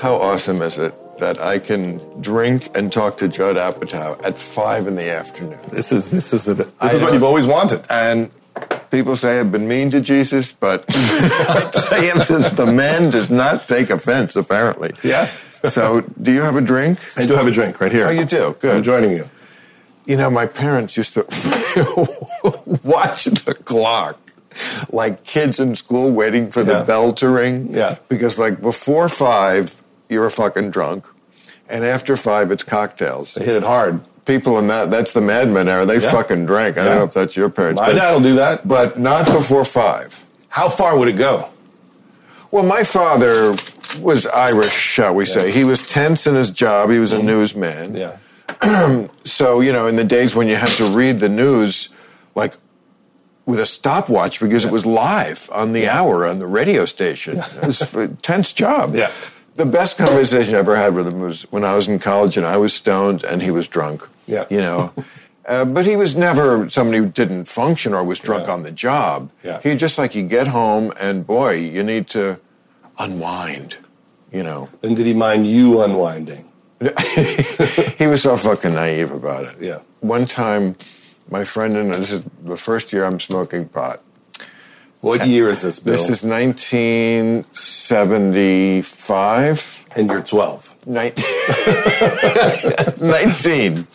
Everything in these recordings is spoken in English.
How awesome is it that I can drink and talk to Judd Apatow at five in the afternoon? This is this is a, this I is what you've always wanted. And people say I've been mean to Jesus, but I you this, the man does not take offense, apparently. Yes. So, do you have a drink? I do have a drink right here. Oh, you do? Good. I'm joining you. You know, my parents used to watch the clock like kids in school waiting for the Yeah. bell to ring. Yeah. Because, like, before five, you're a fucking drunk. And after five, it's cocktails. They hit it hard. People in that, that's the Mad Men era, they Yeah. fucking drank. I Yeah. don't know if that's your parents. My but, dad will do that. but not before five. How far would it go? Well, my father was Irish, shall we say. He was tense in his job. He was a mm. newsman. Yeah. So, you know, in the days when you had to read the news, like with a stopwatch because it was live on the hour on the radio station. It was a tense job. Yeah. The best conversation I ever had with him was when I was in college and I was stoned and he was drunk. Yeah. You know, uh, but he was never somebody who didn't function or was drunk Yeah. on the job. Yeah. He just like you get home and boy, you need to unwind. You know, And did he mind you unwinding? he was so fucking naive about it. Yeah. One time, my friend and this is the first year I'm smoking pot. What year is this, Bill? This is 1975. and you're 12. 19. 19.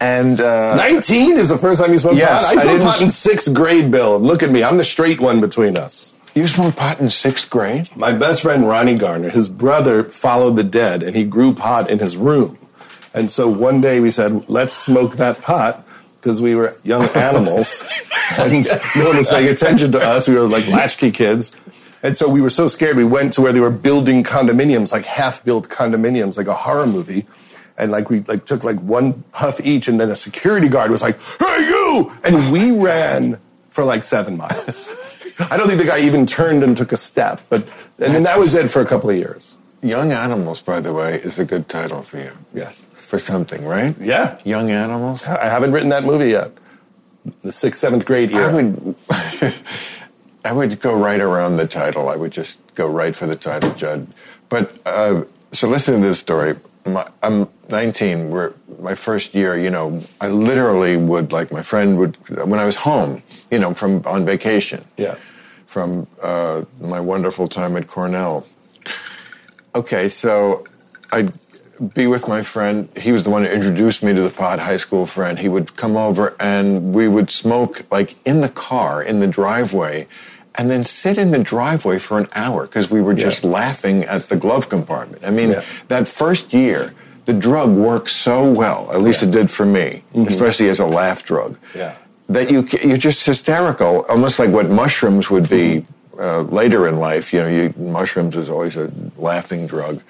And uh, 19 is the first time you smoked Yes, pot? I I smoked didn't- pot in sixth grade, Bill. Look at me. I'm the straight one between us. you smoked pot in sixth grade? My best friend, Ronnie Garner, his brother followed the dead and he grew pot in his room. And so one day we said, let's smoke that pot because we were young animals and no one was paying attention to us. We were like latchkey kids. And so we were so scared. We went to where they were building condominiums, like half-built condominiums, like a horror movie. And like we like took like one puff each, and then a security guard was like, "Hey you!" And we ran for like seven miles. I don't think the guy even turned and took a step, but and then that was it for a couple of years. Young Animals, by the way, is a good title for you. Yes. For something, right? Yeah. Young Animals? I haven't written that movie yet. The sixth, seventh grade I would, I would go right around the title. I would just go right for the title, Judd. But uh, so listen to this story. My, I'm 19. We're my first year. You know, I literally would like my friend would when I was home. You know, from on vacation. Yeah. From uh, my wonderful time at Cornell. Okay, so I'd be with my friend. He was the one who introduced me to the pot, high school friend. He would come over and we would smoke like in the car, in the driveway, and then sit in the driveway for an hour because we were just Yeah. laughing at the glove compartment. I mean, Yeah. that first year, the drug worked so well, at least Yeah. it did for me, mm-hmm. especially as a laugh drug Yeah. that you you're just hysterical, almost like what mushrooms would be mm-hmm. Uh, later in life. You know, you, mushrooms is always a laughing drug.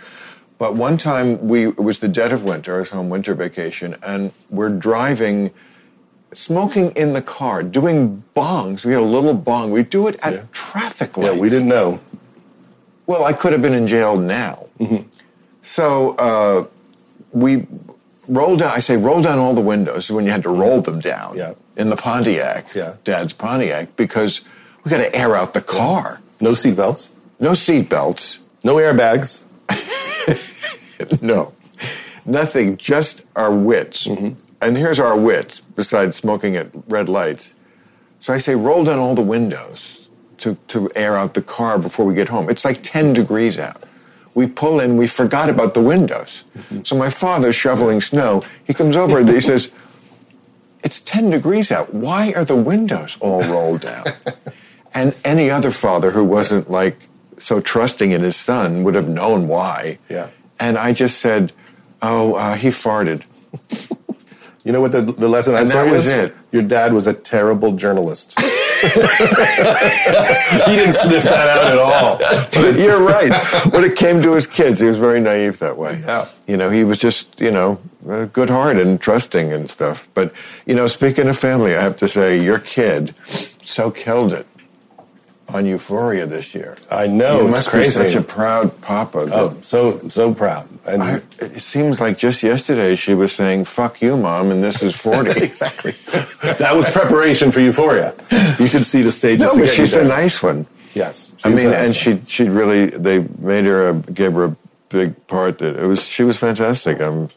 But one time we it was the dead of winter. I was on winter vacation, and we're driving, smoking in the car, doing bongs. We had a little bong. We do it at Yeah. traffic Yeah, lights. we didn't know. Well, I could have been in jail now. So uh, we rolled down. I say roll down all the windows. When you had to roll them down. Yeah. In the Pontiac. Yeah. Dad's Pontiac because we got to air out the car. No seatbelts, No seat belts. no airbags. No. Nothing. Just our wits. Mm-hmm. And here's our wits. Besides smoking at red lights. So I say roll down all the windows to to air out the car before we get home. It's like 10 degrees out. We pull in, we forgot about the windows. Mm-hmm. So my father's shoveling snow. He comes over and he says, It's 10 degrees out. Why are the windows all rolled down? and any other father who wasn't like so trusting in his son would have known why. Yeah. And I just said, Oh, uh, he farted. You know what the, the lesson that was it. Your dad was a terrible journalist. he didn't sniff that out at all. You're right. When it came to his kids, he was very naive that way. Yeah. You know, he was just, you know, uh, good heart and trusting and stuff. But, you know, speaking of family, I have to say, your kid so killed it on Euphoria this year. I know. you it's must crazy. be such a proud papa. oh, so so proud. And I, it seems like just yesterday she was saying, fuck you, mom, and this is 40. exactly. that was preparation for Euphoria. You could see the stage. no, but she's there. nice one. Yes. I mean, nice and she she really they made her a, gave her a big part that it was. She was fantastic. I'm,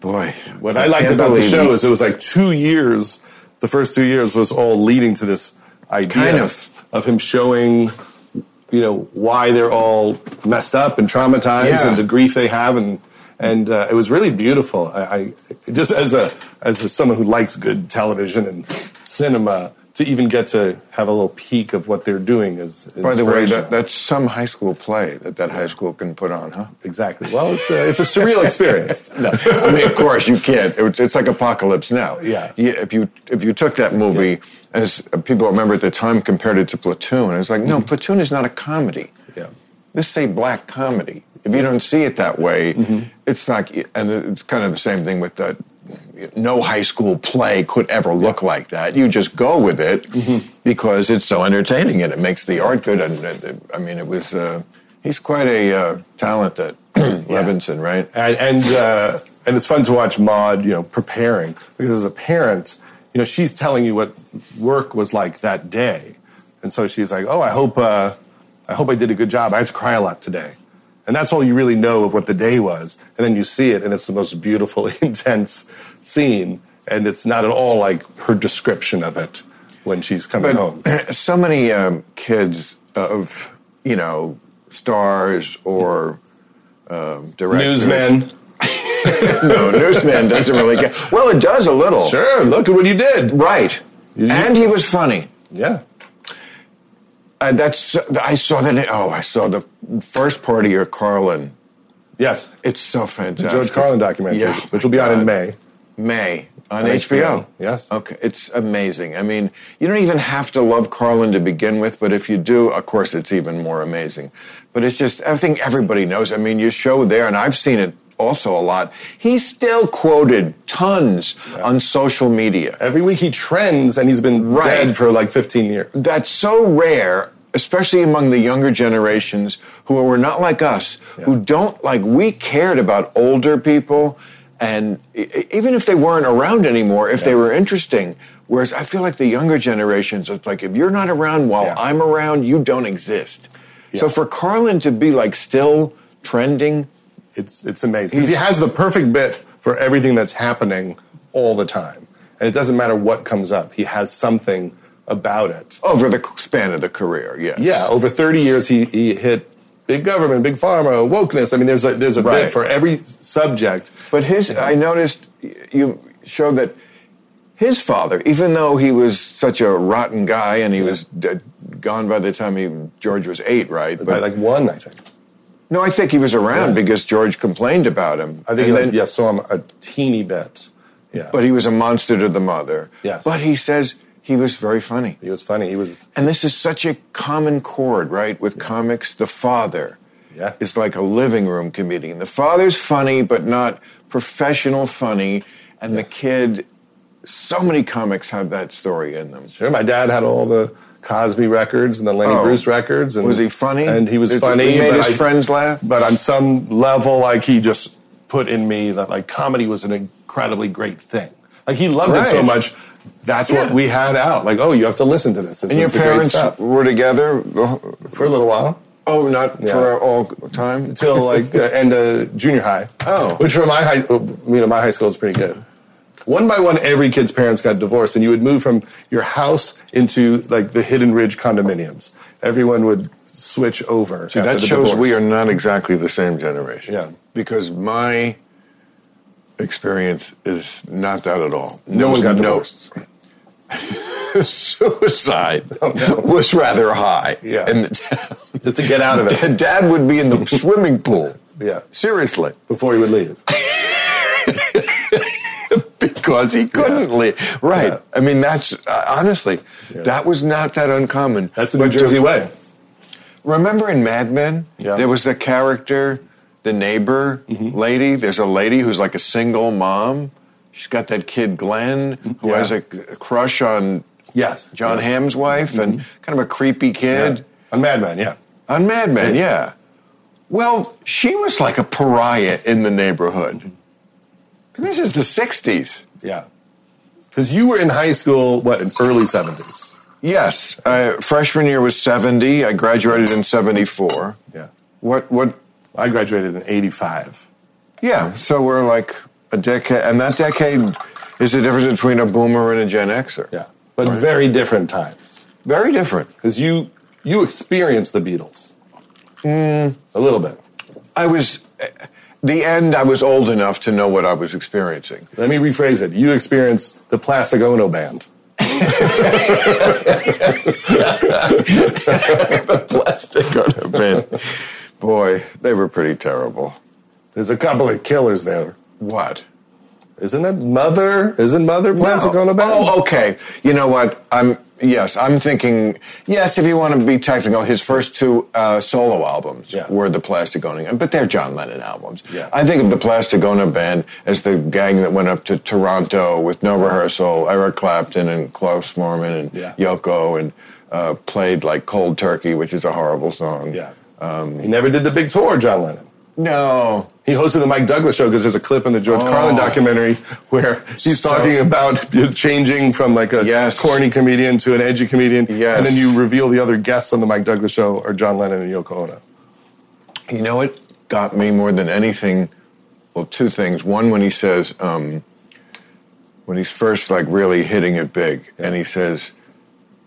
boy. What I, liked about the show he- is it was like two years. The first two years was all leading to this idea Kind of. Of him showing, you know, why they're all messed up and traumatized Yeah. and the grief they have, and and uh, it was really beautiful. I, I just as a as a, someone who likes good television and cinema. To even get to have a little peek of what they're doing is By the way, that, that's some high school play that that high school can put on, huh? exactly. Well, it's a, it's a surreal experience. No, I mean, of course you can't. It's, it's like Apocalypse Now. Yeah. You- if you if you took that movie, as uh, people remember at the time, compared it to Platoon, it was like, no, mm-hmm. Platoon is not a comedy. Yeah. This is a black comedy. If you don't see it that way, mm-hmm. it's not. And it's kind of the same thing with the. No high school play could ever look like that. You just go with it because it's so entertaining and it makes the art good. And, uh, I mean, it was. Uh, he's quite a uh, talent, that Levinson, right? and and uh, and it's fun to watch Maude, you know, preparing because as a parent, you know, she's telling you what work was like that day, and so she's like, "Oh, I hope uh, I hope I did a good job. I had to cry a lot today," and that's all you really know of what the day was, and then you see it, and it's the most beautiful, intense scene, and it's not at all like her description of it when she's coming home. so many um, kids of you know stars or um, directors. Newsmen, no, newsman doesn't really get. Well, it does a little. sure, look at what you did. Right. You- And he was funny. Yeah, Uh, that's I saw that. Oh, I saw the first part of your Carlin. yes, It's so the fantastic. George Carlin documentary, Yeah. which will be out in May. May on, On HBO. HBO, yes. Okay, it's amazing. I mean, you don't even have to love Carlin to begin with, but if you do, of course, it's even more amazing. But it's just, I think everybody knows. I mean, you show there, and I've seen it also a lot. He's still quoted tons on social media. Every week he trends, and he's been Right. dead for like 15 years. That's so rare, especially among the younger generations who were not like us, who don't like, we cared about older people. And even if they weren't around anymore, if they were interesting, whereas I feel like the younger generations, it's like if you're not around while Yeah. I'm around, you don't exist. So for Carlin to be like still trending, It's it's amazing because he has the perfect bit for everything that's happening all the time, and it doesn't matter what comes up. He has something about it. over the span of the career, Yeah, Yeah, over 30 years, he he hit big government, big pharma, wokeness. I mean, there's a there's a Right. bit for every subject. But his, I noticed you showed that his father, even though he was such a rotten guy and he was d- gone by the time he George was eight, right? By like one, I think. No, I think he was around Yeah. because George complained about him. I think he And like, then- yeah, saw him a teeny bit. Yeah, But he was a monster to the mother. Yes. But he says he was very funny. he was funny. He was And this is such a common chord, right? With comics, the father Yeah. is like a living room comedian. The father's funny, but not professional funny. And the kid, so many comics have that story in them. Sure, my dad had all the Cosby records and the Lenny Oh. Bruce records. And, Was he funny? And he was funny. He made his I- friends laugh. But on some level, like he just put in me that like comedy was an incredibly great thing. Like he loved it so much. That's Yeah. what we had out. Like, oh, you have to listen to this. This And is your parents were together. For a little while Oh, not Yeah. for all time. until like uh, end of junior high. Oh. which for my high, you know, my high school was pretty good. One by one, every kid's parents got divorced, and you would move from your house into like the Hidden Ridge condominiums. Everyone would switch over. See, that shows divorce. we are not exactly the same generation. Yeah. Because my experience is not that at all. No one got no- Suicide Oh, no. was rather high Yeah. in the town. just to get out of it. Dad would be in the swimming pool. Yeah, Seriously. before he would leave. Because he couldn't leave. Right. Yeah. I mean, that's uh, honestly, Yeah. that was not that uncommon. That's the New Jersey way. Remember in Mad Men, Yeah. there was the character, the neighbor Mm-hmm. lady. There's a lady who's like a single mom. She's got that kid Glenn who Yeah. has a, crush on Yes, John yeah. Hamm's wife and kind of a creepy kid Yeah. on Mad Men. Yeah, on Mad Men. Yeah. Yeah. Well, she was like a pariah in the neighborhood. This is the '60s. yeah. Because you were in high school, what in early seventies? Yes, uh, freshman year was '70. I graduated in '74. Yeah. What? What? I graduated in 85. Yeah, so we're like a decade, and that decade is the difference between a boomer and a Gen Xer. Yeah. But very different times. Very different. Because you, you experienced the Beatles. A little bit. I was, the end, I was old enough to know what I was experiencing. Let me rephrase it. You experienced the Plastic Ono Band. Plastic on a bin. Boy, they were pretty terrible. There's a couple of killers there. What? Isn't it Mother? Isn't Mother Plastic No. Ono Band? Oh, okay. You know what? I'm yes. I'm thinking yes. If you want to be technical, his first two uh, solo albums Yeah. were the Plastic Ono, but they're John Lennon albums. Yeah. I think of the Plastic Ono band as the gang that went up to Toronto with no rehearsal. Eric Clapton and Klaus Voormann and Yeah. Yoko and uh, played like Cold Turkey, which is a horrible song. Yeah. he never did the big tour, John Lennon. No. He hosted the Mike Douglas show because there's a clip in the George Oh. Carlin documentary where he's So- talking about changing from like a Yes. corny comedian to an edgy comedian. Yes. And then you reveal the other guests on the Mike Douglas show are John Lennon and Yoko Ono. You know what got me more than anything? Well, two things. One, when he says, um, when he's first like really hitting it big, and he says,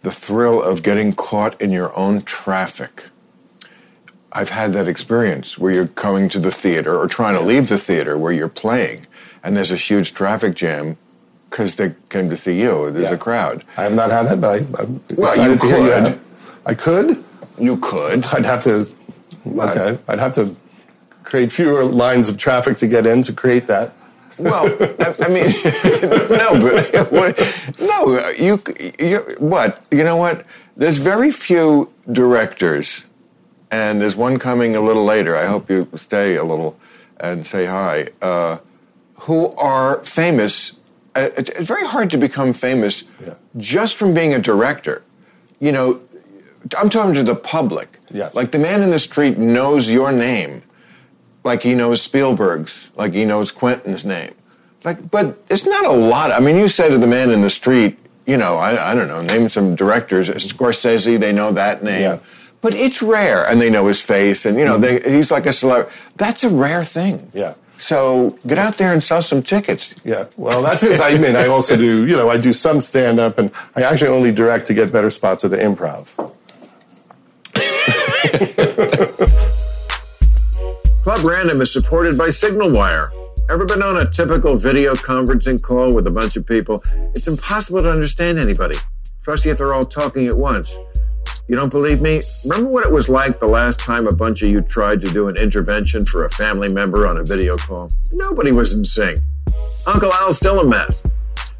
the thrill of getting caught in your own traffic. I've had that experience where you're coming to the theater or trying to leave the theater where you're playing, and there's a huge traffic jam because they came to see you. There's Yeah. a crowd. I have not had that, but I, I'm Well, you to hear could. I could. You could. I'd have to. Okay. I'd have to create fewer lines of traffic to get in to create that. Well, I, I mean, no, but what, no, you, you, what? You know what? There's very few directors, and there's one coming a little later. I hope you stay a little and say hi. Uh, who are famous? Uh, It's, it's very hard to become famous Yeah. just from being a director. You know, I'm talking to the public. Yes. Like the man in the street knows your name like he knows Spielberg's, like he knows Quentin's name. Like, but it's not a lot. I mean, you say to the man in the street, you know, I, I don't know, name some directors, Scorsese, they know that name. Yeah. But it's rare, and they know his face, and you know, they, he's like a celebrity. That's a rare thing. Yeah. So get out there and sell some tickets. Yeah, well, that's his. I mean, I also do. You know, I do some stand up, and I actually only direct to get better spots at the improv. Club Random is supported by SignalWire. Ever been on a typical video conferencing call with a bunch of people? It's impossible to understand anybody, especially if they're all talking at once. You don't believe me? Remember what it was like the last time a bunch of you tried to do an intervention for a family member on a video call? Nobody was in sync. Uncle Al's still a mess.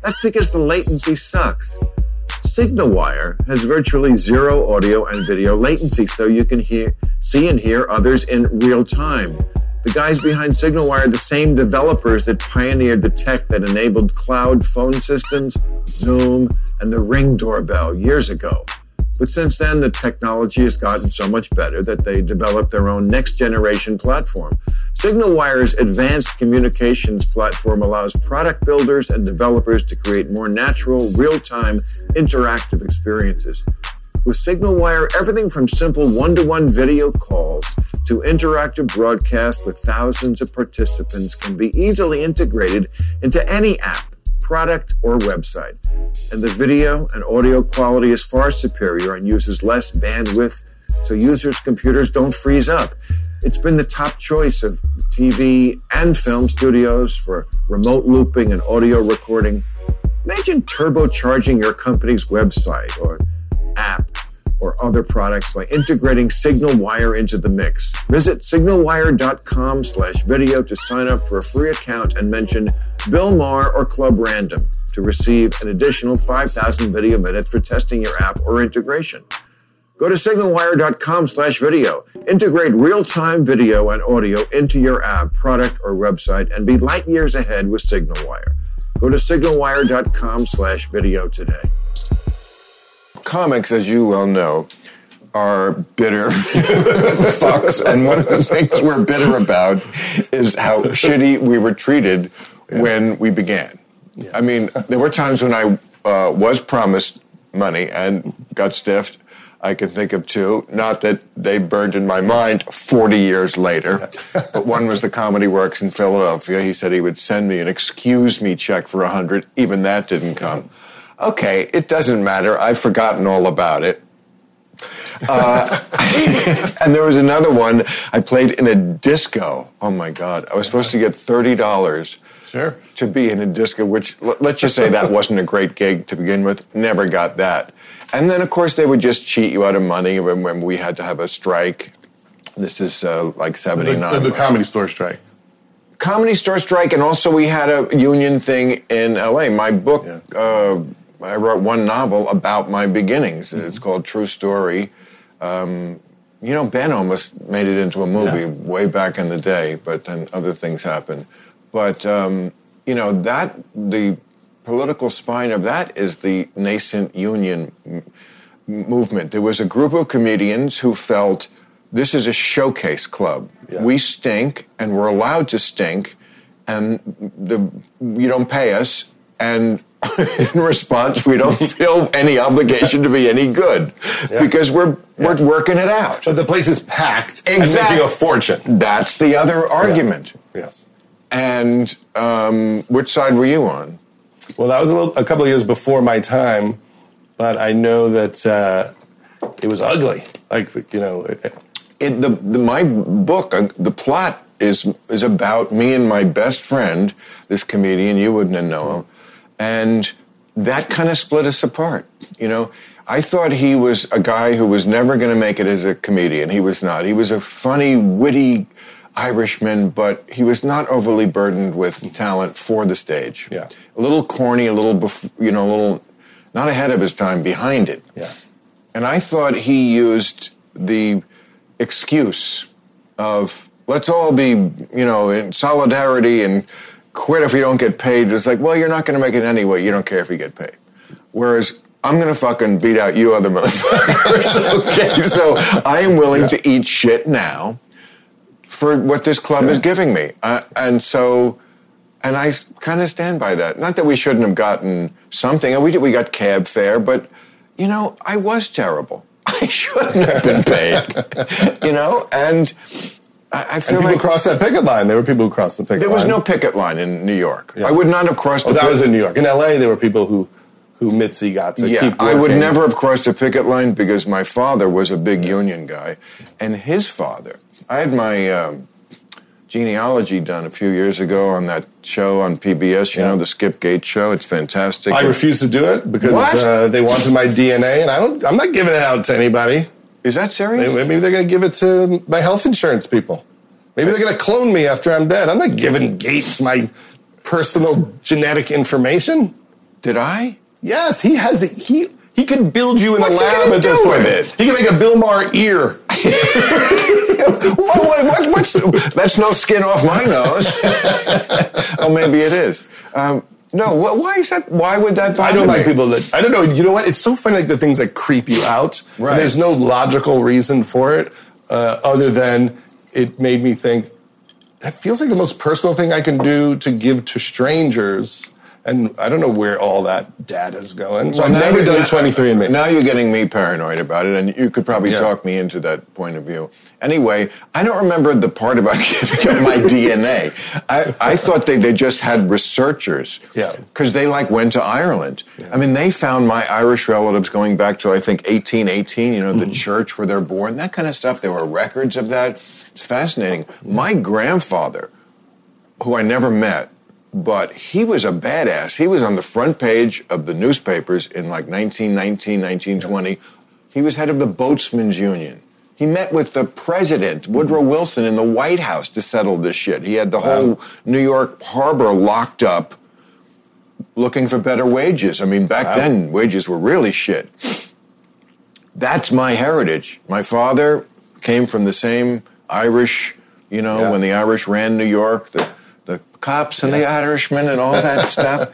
That's because the latency sucks. SignalWire has virtually zero audio and video latency, so you can hear, see and hear others in real time. The guys behind SignalWire are the same developers that pioneered the tech that enabled cloud phone systems, Zoom, and the Ring doorbell years ago. But since then, the technology has gotten so much better that they developed their own next generation platform. SignalWire's advanced communications platform allows product builders and developers to create more natural, real time, interactive experiences. With SignalWire, everything from simple one to one video calls to interactive broadcasts with thousands of participants can be easily integrated into any app product, or website. And the video and audio quality is far superior and uses less bandwidth, so users' computers don't freeze up. It's been the top choice of TV and film studios for remote looping and audio recording. Imagine turbocharging your company's website or app or other products by integrating SignalWire into the mix. Visit signalwire.com slash video to sign up for a free account and mention Bill Maher or Club Random to receive an additional 5,000 video minutes for testing your app or integration. Go to signalwire.com slash video. Integrate real-time video and audio into your app, product, or website and be light years ahead with SignalWire. Go to signalwire.com slash video today. Comics, as you well know, are bitter fucks. And one of the things we're bitter about is how shitty we were treated when we began. I mean, there were times when I uh, was promised money and got stiffed. I can think of two. Not that they burned in my mind 40 years later, but one was the Comedy Works in Philadelphia. He said he would send me an excuse me check for 100. Even that didn't come. Okay, it doesn't matter. I've forgotten all about it. Uh, and there was another one. I played in a disco. Oh my God. I was supposed to get $30 Sure. to be in a disco, which let's just say that wasn't a great gig to begin with. Never got that. And then, of course, they would just cheat you out of money when, when we had to have a strike. This is uh, like The, 79. the, the comedy store strike. Comedy store strike, and also we had a union thing in LA. My book, Yeah. uh, I wrote one novel about my beginnings. Mm-hmm. It's called True Story. Um, you know, Ben almost made it into a movie Yeah. way back in the day, but then other things happened. But um, you know that the political spine of that is the nascent union m- movement. There was a group of comedians who felt this is a showcase club. Yeah. We stink, and we're allowed to stink, and the you don't pay us, and in response, we don't feel any obligation to be any good Yeah. because we're we're working it out. But the place is packed Exactly. and making a fortune. That's the other argument. Yes. And um, which side were you on? Well, that was a, little, a couple of years before my time, but I know that uh, it was ugly. Like you know, it- it, the, the my book, uh, the plot is is about me and my best friend, this comedian you wouldn't know him, and that kind of split us apart. You know, I thought he was a guy who was never going to make it as a comedian. He was not. He was a funny, witty Irishman, but he was not overly burdened with talent for the stage. Yeah. a little corny, a little, bef- you know, a little not ahead of his time, behind it. yeah, And I thought he used the excuse of let's all be, you know, in solidarity and quit if you don't get paid. It's like, well, you're not going to make it anyway. You don't care if you get paid. Whereas I'm going to fucking beat out you other motherfuckers. okay, so I am willing to eat shit now for what this club is giving me. Uh, and so, and I kind of stand by that. Not that we shouldn't have gotten something. We did, we got cab fare, but you know, I was terrible. I shouldn't have been paid. you know, and I, I and feel people like crossed that picket line. There were people who crossed the picket line. there line. was no picket line in New York. Yeah. I would not have crossed. Oh, that picket- was in New York. In L.A., there were people who who Mitzi got to yeah, keep. I would never have crossed a picket line because my father was a big union guy, and his father. I had my um, genealogy done a few years ago on that show on PBS. You Yeah. know, the Skip Gates show. It's fantastic. I refuse to do it because uh, they wanted my DNA, and I don't. I'm not giving it out to anybody. Is that serious? Maybe they're going to give it to my health insurance people. Maybe they're going to clone me after I'm dead. I'm not giving Gates my personal genetic information. Did I? Yes, he has it. He he could build you in What's a lab at this point. with it? He can make a Bill Maher ear. what, what, what, what's, that's no skin off my nose. oh, maybe it is. Um, no, wh- why is that? Why would that? I don't like me? people that I don't know. You know what? It's so funny, like the things that creep you out. Right. there's no logical reason for it, uh, other than it made me think that feels like the most personal thing I can do to give to strangers. And I don't know where all that data is going. So Well, I've never done 23andMe. Now you're getting me paranoid about it, and you could probably Yeah. talk me into that point of view. Anyway, I don't remember the part about giving up my DNA. I, I thought they, they just had researchers. Yeah. Because they like went to Ireland. I mean, they found my Irish relatives going back to, I think, 1818, you know, the mm. church where they're born, that kind of stuff. There were records of that. It's fascinating. My grandfather, who I never met, but he was a badass. He was on the front page of the newspapers in like 1919, 1920. He was head of the Boatsmen's Union. He met with the president, Woodrow Wilson, in the White House to settle this shit. He had the whole New York harbor locked up looking for better wages. I mean, back Wow. then, wages were really shit. That's my heritage. My father came from the same Irish, you know, Yeah. when the Irish ran New York, the, the cops and the Yeah. Irishmen and all that stuff.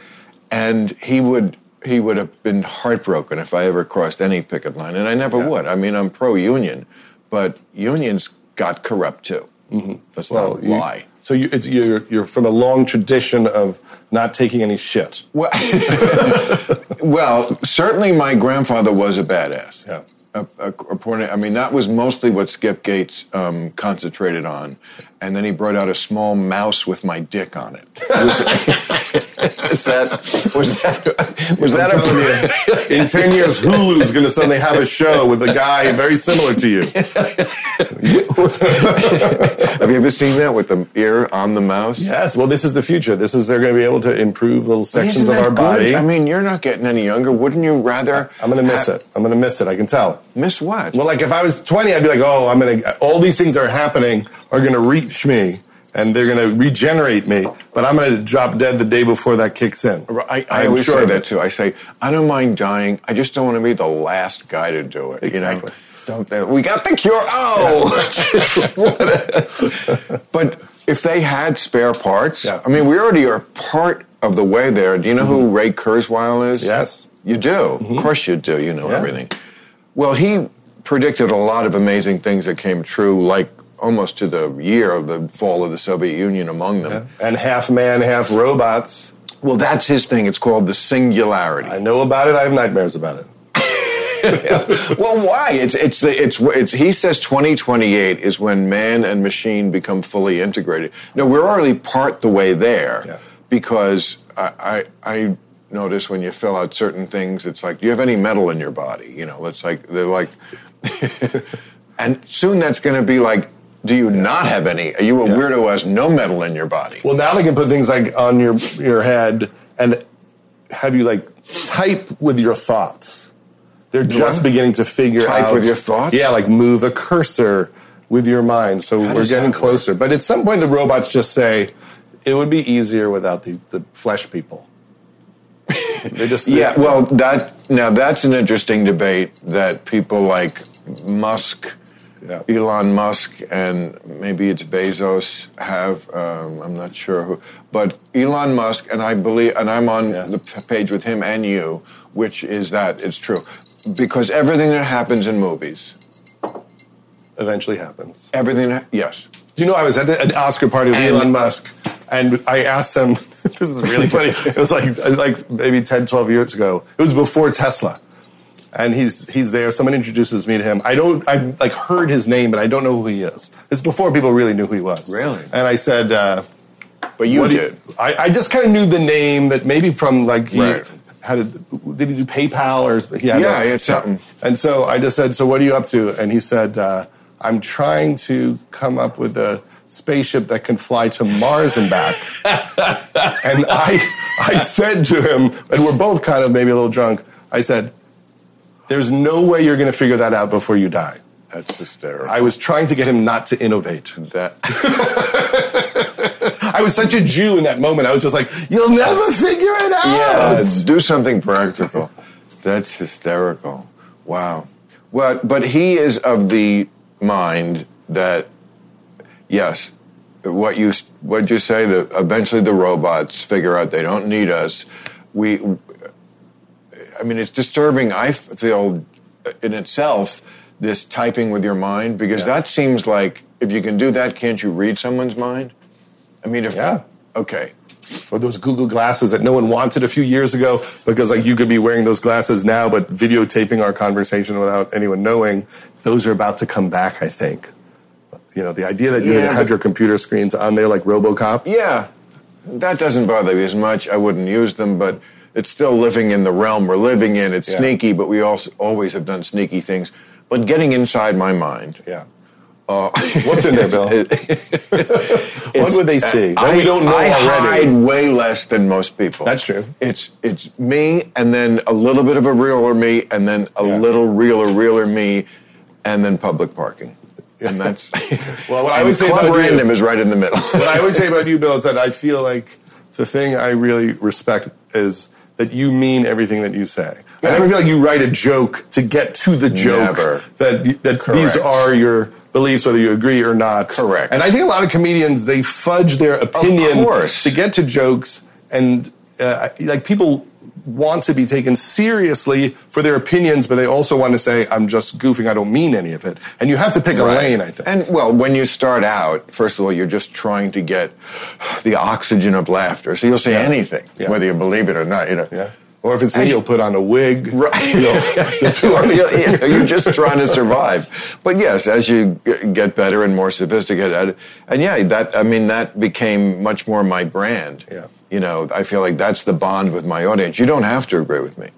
And he would he would have been heartbroken if I ever crossed any picket line, and I never Yeah. would. I mean, I'm pro-union, but unions got corrupt too. Mm-hmm. Let's Well, not you- lie. So you, it's, you're, you're from a long tradition of not taking any shit. Well, well, certainly my grandfather was a badass. Yeah. I mean, that was mostly what Skip Gates um, concentrated on, and then he brought out a small mouse with my dick on it. Was, is that was that was that a, in 10 years, Hulu's going to suddenly have a show with a guy very similar to you. Have you ever seen that with the ear on the mouse? Yes, well, this is the future. This is, they're going to be able to improve little sections of our good? body. I mean, you're not getting any younger. Wouldn't you rather? I'm going to miss ha- it. I'm going to miss it. I can tell. Miss what? Well, like if I was 20, I'd be like, oh, I'm going to, all these things are happening are going to reach me and they're going to regenerate me, but I'm going to drop dead the day before that kicks in. I, I I'm always sure say of that too. I say I don't mind dying. I just don't want to be the last guy to do it. Exactly. You know? Don't we got the cure? Oh, but if they had spare parts, Yeah. I mean, we already are part of the way there. Do you know who mm-hmm. Ray Kurzweil is? Yes. You do. Mm-hmm. Of course you do. You know Yeah. everything. Well, he predicted a lot of amazing things that came true, like almost to the year of the fall of the Soviet Union among them. And half man, half robots. Well, that's his thing. It's called the singularity. I know about it. I have nightmares about it. well, why? It's it's the it's it's. He says 2028 is when man and machine become fully integrated. No, we're already part the way there Yeah. because I, I I notice when you fill out certain things, it's like, do you have any metal in your body? You know, it's like they're like, and soon that's going to be like, do you not have any? Are you a Yeah. weirdo who has no metal in your body? Well, now they can put things like on your your head and have you like type with your thoughts. They're just what? beginning to figure Type out with your thoughts? Yeah, like move a cursor with your mind. So we're getting closer. But at some point, the robots just say it would be easier without the, the flesh people. they just Yeah, well, that now that's an interesting debate that people like Musk, Yeah. Elon Musk, and maybe it's Bezos have. Um, I'm not sure who, but Elon Musk, and I believe, and I'm on Yeah. the page with him and you, which is that it's true, because everything that happens in movies, eventually happens. everything, yes, you know I was at an Oscar party with And- Elon Musk, and I asked him. this is really funny. It was like like maybe 10, 12 years ago. It was before Tesla, and he's he's there. Someone introduces me to him. I don't. I like heard his name, but I don't know who he is. It's before people really knew who he was. Really? And I said, uh, but you did. I, I just kind of knew the name that maybe from like he Right. had a, did he do PayPal or had Yeah, a- he had something. And so I just said, so what are you up to? And he said, uh, I'm trying to come up with a spaceship that can fly to Mars and back. and I I said to him, and we're both kind of maybe a little drunk. I said, there's no way you're going to figure that out before you die. That's hysterical. I was trying to get him not to innovate. that I was such a Jew in that moment. I was just like, "You'll never figure it out." Yeah, do something practical. That's hysterical. Wow. Well, but he is of the mind that yes, what you what you say that eventually the robots figure out they don't need us. We, I mean, it's disturbing. I feel in itself this typing with your mind because Yeah. that seems like if you can do that, can't you read someone's mind? I mean, if Yeah. okay. or those Google glasses that no one wanted a few years ago because like you could be wearing those glasses now, but videotaping our conversation without anyone knowing. Those are about to come back, I think. You know, the idea that you're Yeah, have your computer screens on there like RoboCop. Yeah, that doesn't bother me as much. I wouldn't use them, but it's still living in the realm we're living in. It's Yeah. sneaky, but we also always have done sneaky things. But getting inside my mind. Yeah. Uh, What's in there, Bill? What would they see? I, we don't know I already. hide way less than most people. That's true. It's it's me, and then a little bit of a realer me, and then a Yeah. little realer realer me, and then public parking. And that's Well, what I would say about you- Random is right in the middle. what I always say about you, Bill, is that I feel like the thing I really respect is that you mean everything that you say. I never feel like you write a joke to get to the joke. Never. That that these are your beliefs, whether you agree or not. Correct. And I think a lot of comedians they fudge their opinion to get to jokes, and uh, like people want to be taken seriously for their opinions, but they also want to say, "I'm just goofing. I don't mean any of it." And you have to pick a lane. I think. And well, when you start out, first of all, you're just trying to get the oxygen of laughter. So you'll say Yeah. anything, Yeah. whether you believe it or not. You know. Yeah. Or if it's me, you'll put on a wig. Right. You know, the two are Yeah, yeah, You're just trying to survive. But yes, as you get better and more sophisticated and yeah, that I mean that became much more my brand. Yeah. You know, I feel like that's the bond with my audience. You don't have to agree with me,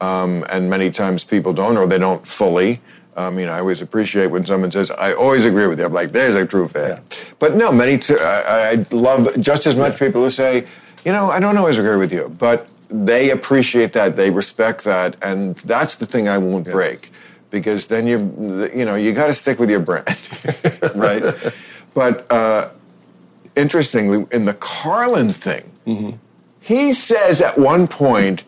um, and many times people don't, or they don't fully. Um, you know, I always appreciate when someone says, "I always agree with you." I'm like, "There's a true fan." Yeah. But no, many. T- I, I love just as much people who say, "You know, I don't always agree with you," but they appreciate that, they respect that, and that's the thing I won't break, because then you, you know, you got to stick with your brand, right? But uh, interestingly, in the Carlin thing, Mm-hmm. he says at one point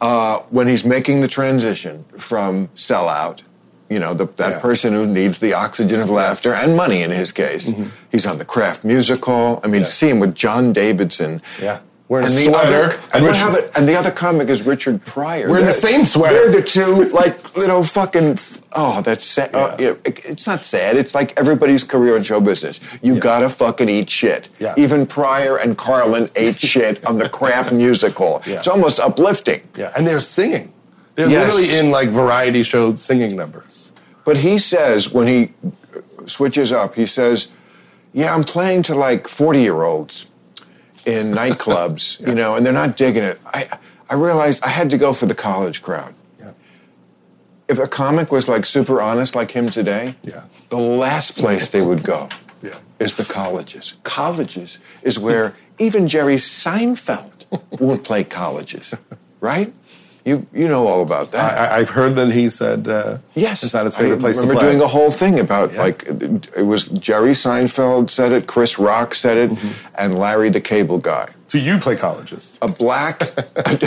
uh, when he's making the transition from sellout, you know, the, that Yeah. person who needs the oxygen of laughter and money in his case. He's on the Kraft Music Hall. I mean, Mm-hmm. Yeah. see him with John Davidson. Yeah. Wearing a and the sweater. Other, And Richard- happened- and the other comic is Richard Pryor. We're in the same sweater. They're the two, like, you know, fucking. Oh, that's sad. Oh, Yeah. it- it's not sad. It's like everybody's career in show business. You Yeah. gotta fucking eat shit. Yeah. Even Pryor and Carlin ate shit on the Kraft musical. Yeah. It's almost uplifting. Yeah, and they're singing. They're Yes. literally in like variety show singing numbers. But he says when he uh, switches up, he says, "Yeah, I'm playing to like 40 year olds in nightclubs, you know, and they're not digging it. I I realized I had to go for the college crowd. Yeah. If a comic was like super honest like him today, Yeah. the last place they would go Yeah. is the colleges. Colleges is where even Jerry Seinfeld won't play colleges, right? You you know all about that. I, I- I've heard that he said uh, Yes, it's not his favorite I place to play. remember doing a whole thing about Yeah. like it was Jerry Seinfeld said it, Chris Rock said it, Mm-hmm. and Larry the Cable Guy. so you play colleges. A black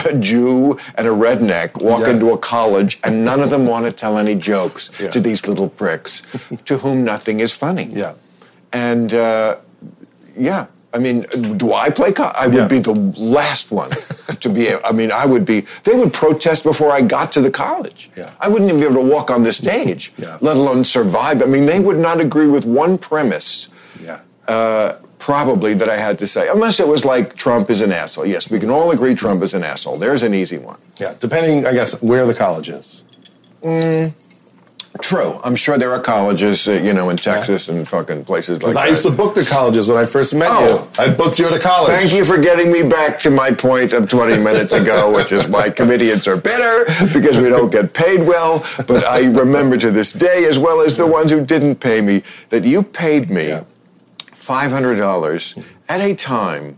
a Jew and a redneck walk Yeah. into a college, and none of them want to tell any jokes Yeah. to these little pricks, to whom nothing is funny. Yeah. and uh, yeah. I mean, do I play? I would Yeah. be the last one to be. I mean, I would be. They would protest before I got to the college. Yeah. I wouldn't even be able to walk on the stage, Yeah. let alone survive. I mean, they would not agree with one premise, Yeah. uh, probably that I had to say, unless it was like Trump is an asshole. Yes, we can all agree Trump is an asshole. There's an easy one. Yeah. Depending, I guess, where the college is. True. I'm sure there are colleges, uh, you know, in Texas and fucking places like Because that. I used to book the colleges when I first met Oh. you. I booked you at a college. Thank you for getting me back to my point of 20 minutes ago, which is why comedians are bitter because we don't get paid well. But I remember to this day, as well as the ones who didn't pay me, that you paid me Yeah. $500 at a time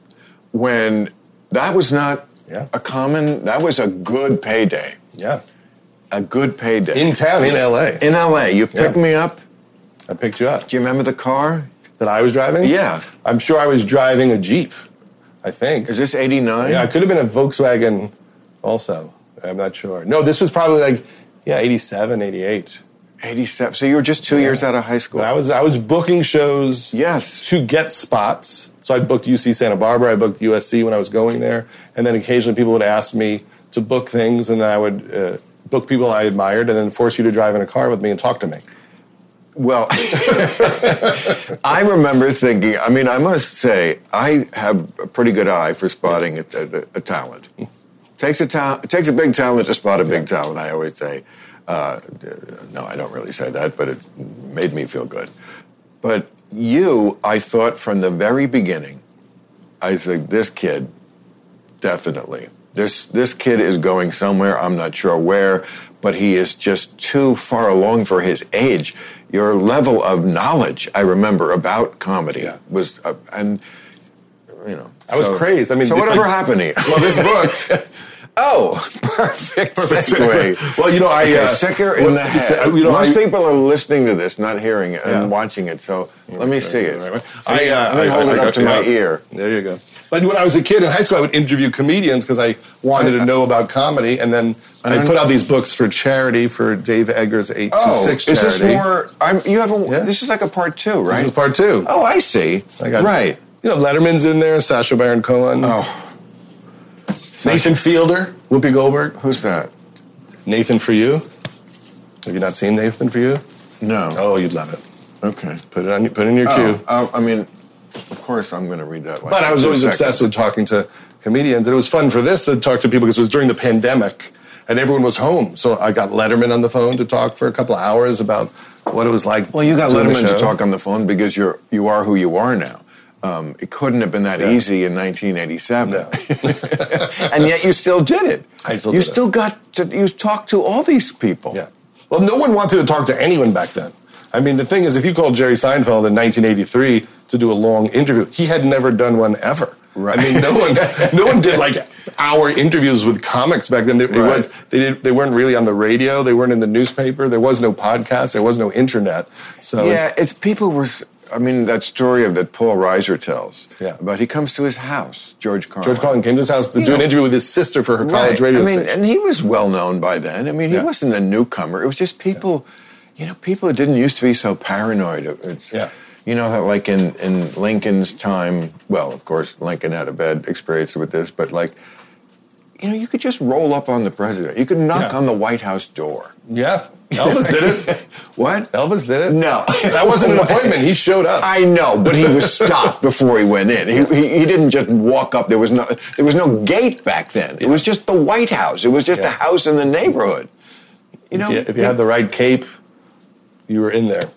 when that was not Yeah. a common, that was a good payday. Yeah. A good payday. In town, in LA. in LA, you picked Yeah. me up. I picked you up. Do you remember the car? That I was driving? Yeah. I'm sure I was driving a Jeep. I think. Is this 89? Yeah, it could have been a Volkswagen also. I'm not sure. No, this was probably like, yeah, 87, 88. 87. So you were just two years out of high school. But I was I was booking shows yes. to get spots. So I booked UC Santa Barbara, I booked USC when I was going there, and then occasionally people would ask me to book things, and then I would uh, book people I admired, and then force you to drive in a car with me and talk to me. Well, I remember thinking, I mean, I must say, I have a pretty good eye for spotting a, a, a talent. Takes a it takes a big talent to spot a big talent, I always say. Uh, no, I don't really say that, but it made me feel good. But you, I thought from the very beginning, I think this kid, definitely. This this kid is going somewhere. I'm not sure where, but he is just too far along for his age. Your level of knowledge, I remember about comedy Yeah. was, uh, and you know, I was so- crazed. I mean, so whatever I- happened to you? Well, this book. oh, perfect, segue. well, you know, I Okay, uh, sicker in the head. You know, Most I, people are listening to this, not hearing it Yeah. and watching it. So let me see it. I, uh, let me I- hold I- it I up to my ear. There you go. But when I was a kid in high school, I would interview comedians because I wanted to know about comedy, and then I don't- put out these books for charity for Dave Eggers' eight two Oh, six is charity. this more? I'm, you have a. Yeah. This is like a part two, right? This is part two. Oh, I see. I got right. You know, Letterman's in there, Sacha Baron Cohen, Oh, Nathan Fielder, Whoopi Goldberg, who's that? Nathan for you. Have you not seen Nathan for you? No. Oh, you'd love it. Okay. Put it on. Put it in your Oh, queue. uh, I mean, course, I'm going to read that. Like But I was always obsessed with talking to comedians. And it was fun for this to talk to people because it was during the pandemic and everyone was home. So I got Letterman on the phone to talk for a couple of hours about what it was like. Well, you got Letterman to talk on the phone because you're you are who you are now. Um, it couldn't have been that Yeah. easy in 1987, No. and yet you still did it. I still you did it. still got to you talked to all these people. Yeah. Well, no one wanted to talk to anyone back then. I mean, the thing is, if you called Jerry Seinfeld in 1983 to do a long interview, he had never done one ever. Right. I mean, no one, no one did like hour interviews with comics back then. It, Right. was they did, they weren't really on the radio. They weren't in the newspaper. There was no podcast. There was no internet. So Yeah, it's people were. I mean, that story of that Paul Reiser tells. Yeah. About he comes to his house, George Carlin. George Carlin came to his house to You do an interview with his sister for her Right. college radio I mean, station. and he was well known by then. I mean, he Yeah. wasn't a newcomer. It was just people, you know, people didn't used to be so paranoid. It's, Yeah. You know, that like in, in Lincoln's time, well, of course, Lincoln had a bad experience with this, but like, you know, you could just roll up on the president. You could knock Yeah. on the White House door. yeah, Elvis did it. What? Elvis did it. No. that wasn't an appointment. He showed up. I know, but he was stopped before he went in. He, he, he didn't just walk up. There was no there was no gate back then. It was just the White House. It was just Yeah. a house in the neighborhood. You know, if you, if you had the right cape, you were in there.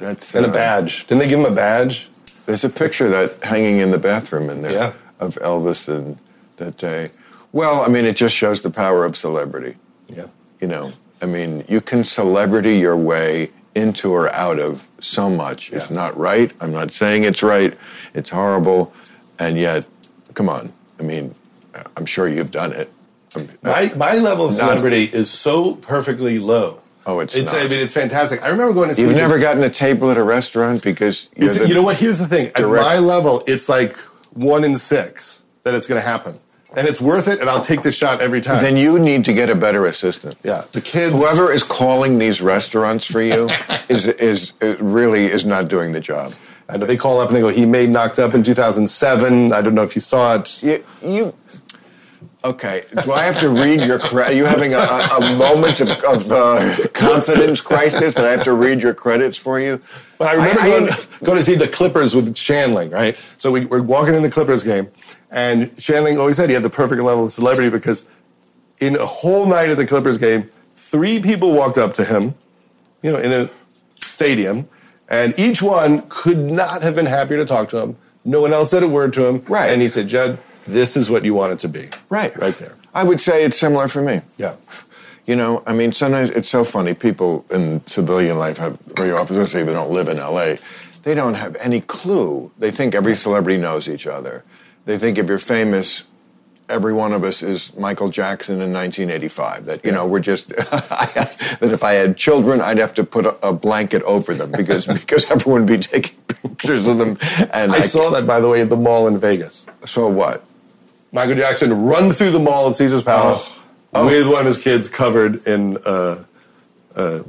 That's And a uh, badge. Didn't they give him a badge? There's a picture that hanging in the bathroom in there Yeah. of Elvis and that day. Well, I mean, it just shows the power of celebrity. Yeah. You know, I mean, you can celebrity your way into or out of so much. It's not right. I'm not saying it's right. It's horrible, and yet, come on. I mean, I'm sure you've done it. I'm- My, my level of Not- celebrity is so perfectly low. Oh, it's it's I mean, it's fantastic. I remember going to see. You've never gotten a table at a restaurant because you know what? Here's the thing. At direct- my level, it's like one in six that it's going to happen, and it's worth it. And I'll take the shot every time. Then you need to get a better assistant. yeah, the kids. Whoever is calling these restaurants for you is is uh, really is not doing the job. I know they call up and they go, "He made knocked up in 2007." I don't know if you saw it. You, you okay? Do I have to read your? Cre- are you having a, a, moment of, of uh, confidence crisis that I have to read your credits for you? But I remember I- going, going to see the Clippers with Shandling, right? So we, we're walking in the Clippers game, and Shandling always said he had the perfect level of celebrity because in a whole night at the Clippers game, three people walked up to him, you know, in a stadium, and each one could not have been happier to talk to him. No one else said a word to him. Right. And he said, Judd, this is what you want it to be. Right, Right there. I would say it's similar for me. Yeah. You know, I mean, sometimes it's so funny. People in civilian life have very often, especially if they don't live in LA, they don't have any clue. They think every celebrity knows each other. They think if you're famous, every one of us is Michael Jackson in 1985. That you know, we're just that if I had children, I'd have to put a, a blanket over them because because everyone would be taking pictures of them. And I saw that, by the way, at the mall in Vegas. So what? Michael Jackson run through the mall in Caesar's Palace Oh. with one of his kids covered in uh, uh,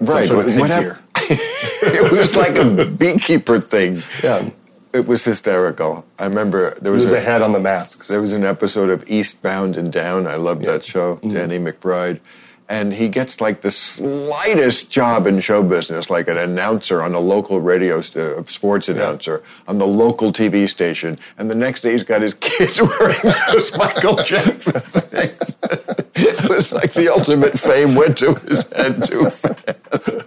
Right. sort of what it was like a beekeeper thing. Yeah. It was hysterical. I remember there was, was a, a head on the masks. there was an episode of Eastbound and Down. I loved that show, Mm-hmm. Danny McBride. And he gets like the slightest job in show business, like an announcer on a local radio, st- uh, sports announcer on the local TV station. And the next day he's got his kids wearing those Michael Jackson things. it was like the ultimate fame went to his head too fast.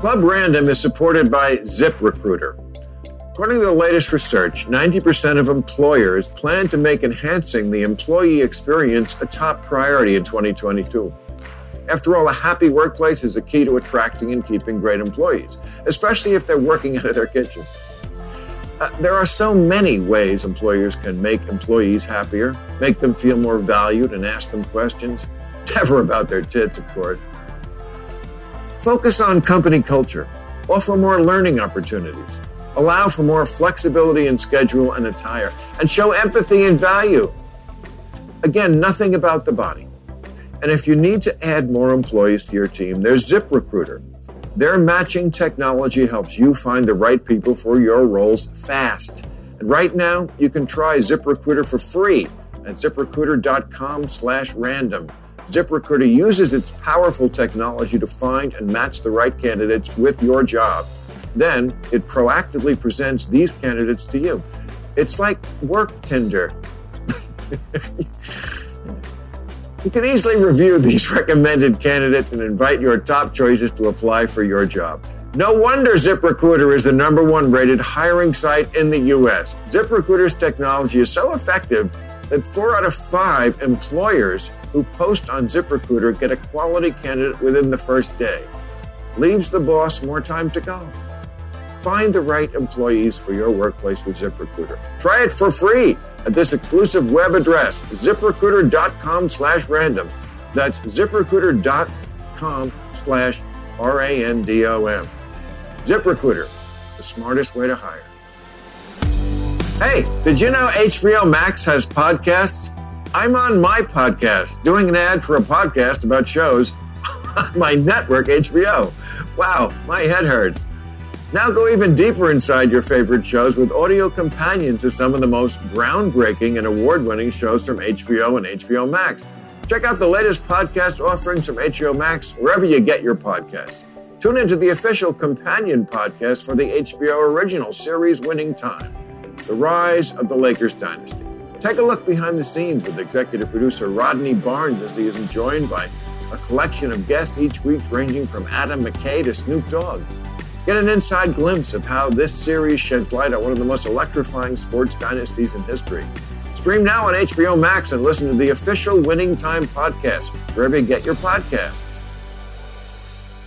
Club Random is supported by ZipRecruiter. According to the latest research, 90% of employers plan to make enhancing the employee experience a top priority in 2022. After all, a happy workplace is a key to attracting and keeping great employees, especially if they're working out of their kitchen. Uh, there are so many ways employers can make employees happier, make them feel more valued, and ask them questions. Never about their tits, of course. Focus on company culture. Offer more learning opportunities. Allow for more flexibility in schedule and attire. And show empathy and value. Again, nothing about the body. And if you need to add more employees to your team, there's ZipRecruiter. Their matching technology helps you find the right people for your roles fast. And right now, you can try ZipRecruiter for free at ziprecruiter.com slash random. ZipRecruiter uses its powerful technology to find and match the right candidates with your job. Then it proactively presents these candidates to you. It's like work Tinder. you can easily review these recommended candidates and invite your top choices to apply for your job. No wonder ZipRecruiter is the number one rated hiring site in the US. ZipRecruiter's technology is so effective that four out of five employers who post on ZipRecruiter get a quality candidate within the first day. Leaves the boss more time to golf. Find the right employees for your workplace with ZipRecruiter. Try it for free at this exclusive web address, ziprecruiter.com slash random. That's ziprecruiter.com slash R-A-N-D-O-M. ZipRecruiter, the smartest way to hire. Hey, did you know HBO Max has podcasts? I'm on my podcast doing an ad for a podcast about shows on my network, HBO. Wow, my head hurts. Now go even deeper inside your favorite shows with audio companions to some of the most groundbreaking and award winning shows from HBO and HBO Max. Check out the latest podcast offerings from HBO Max wherever you get your podcasts. Tune into the official companion podcast for the HBO original series Winning Time The Rise of the Lakers Dynasty. Take a look behind the scenes with executive producer Rodney Barnes as he is joined by a collection of guests each week ranging from Adam McKay to Snoop Dogg. Get an inside glimpse of how this series sheds light on one of the most electrifying sports dynasties in history. Stream now on HBO Max and listen to the official Winning Time podcast wherever you get your podcasts.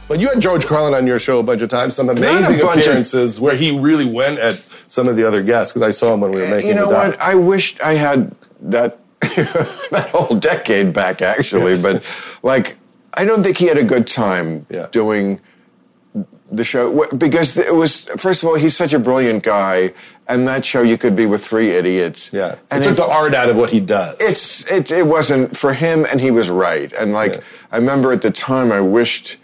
But you had George Carlin on your show a bunch of times, some amazing bunch of- appearances where he really went at some of the other guests because I saw him when we were eh, making it. you know the what? I wished I had that that whole decade back, actually. But like, I don't think he had a good time Yeah. doing the show because it was first of all he's such a brilliant guy, and that show you could be with three idiots. Yeah, and it took it- the art out of what he does. it's it, it wasn't for him and he was right and like Yeah. i remember at the time i wished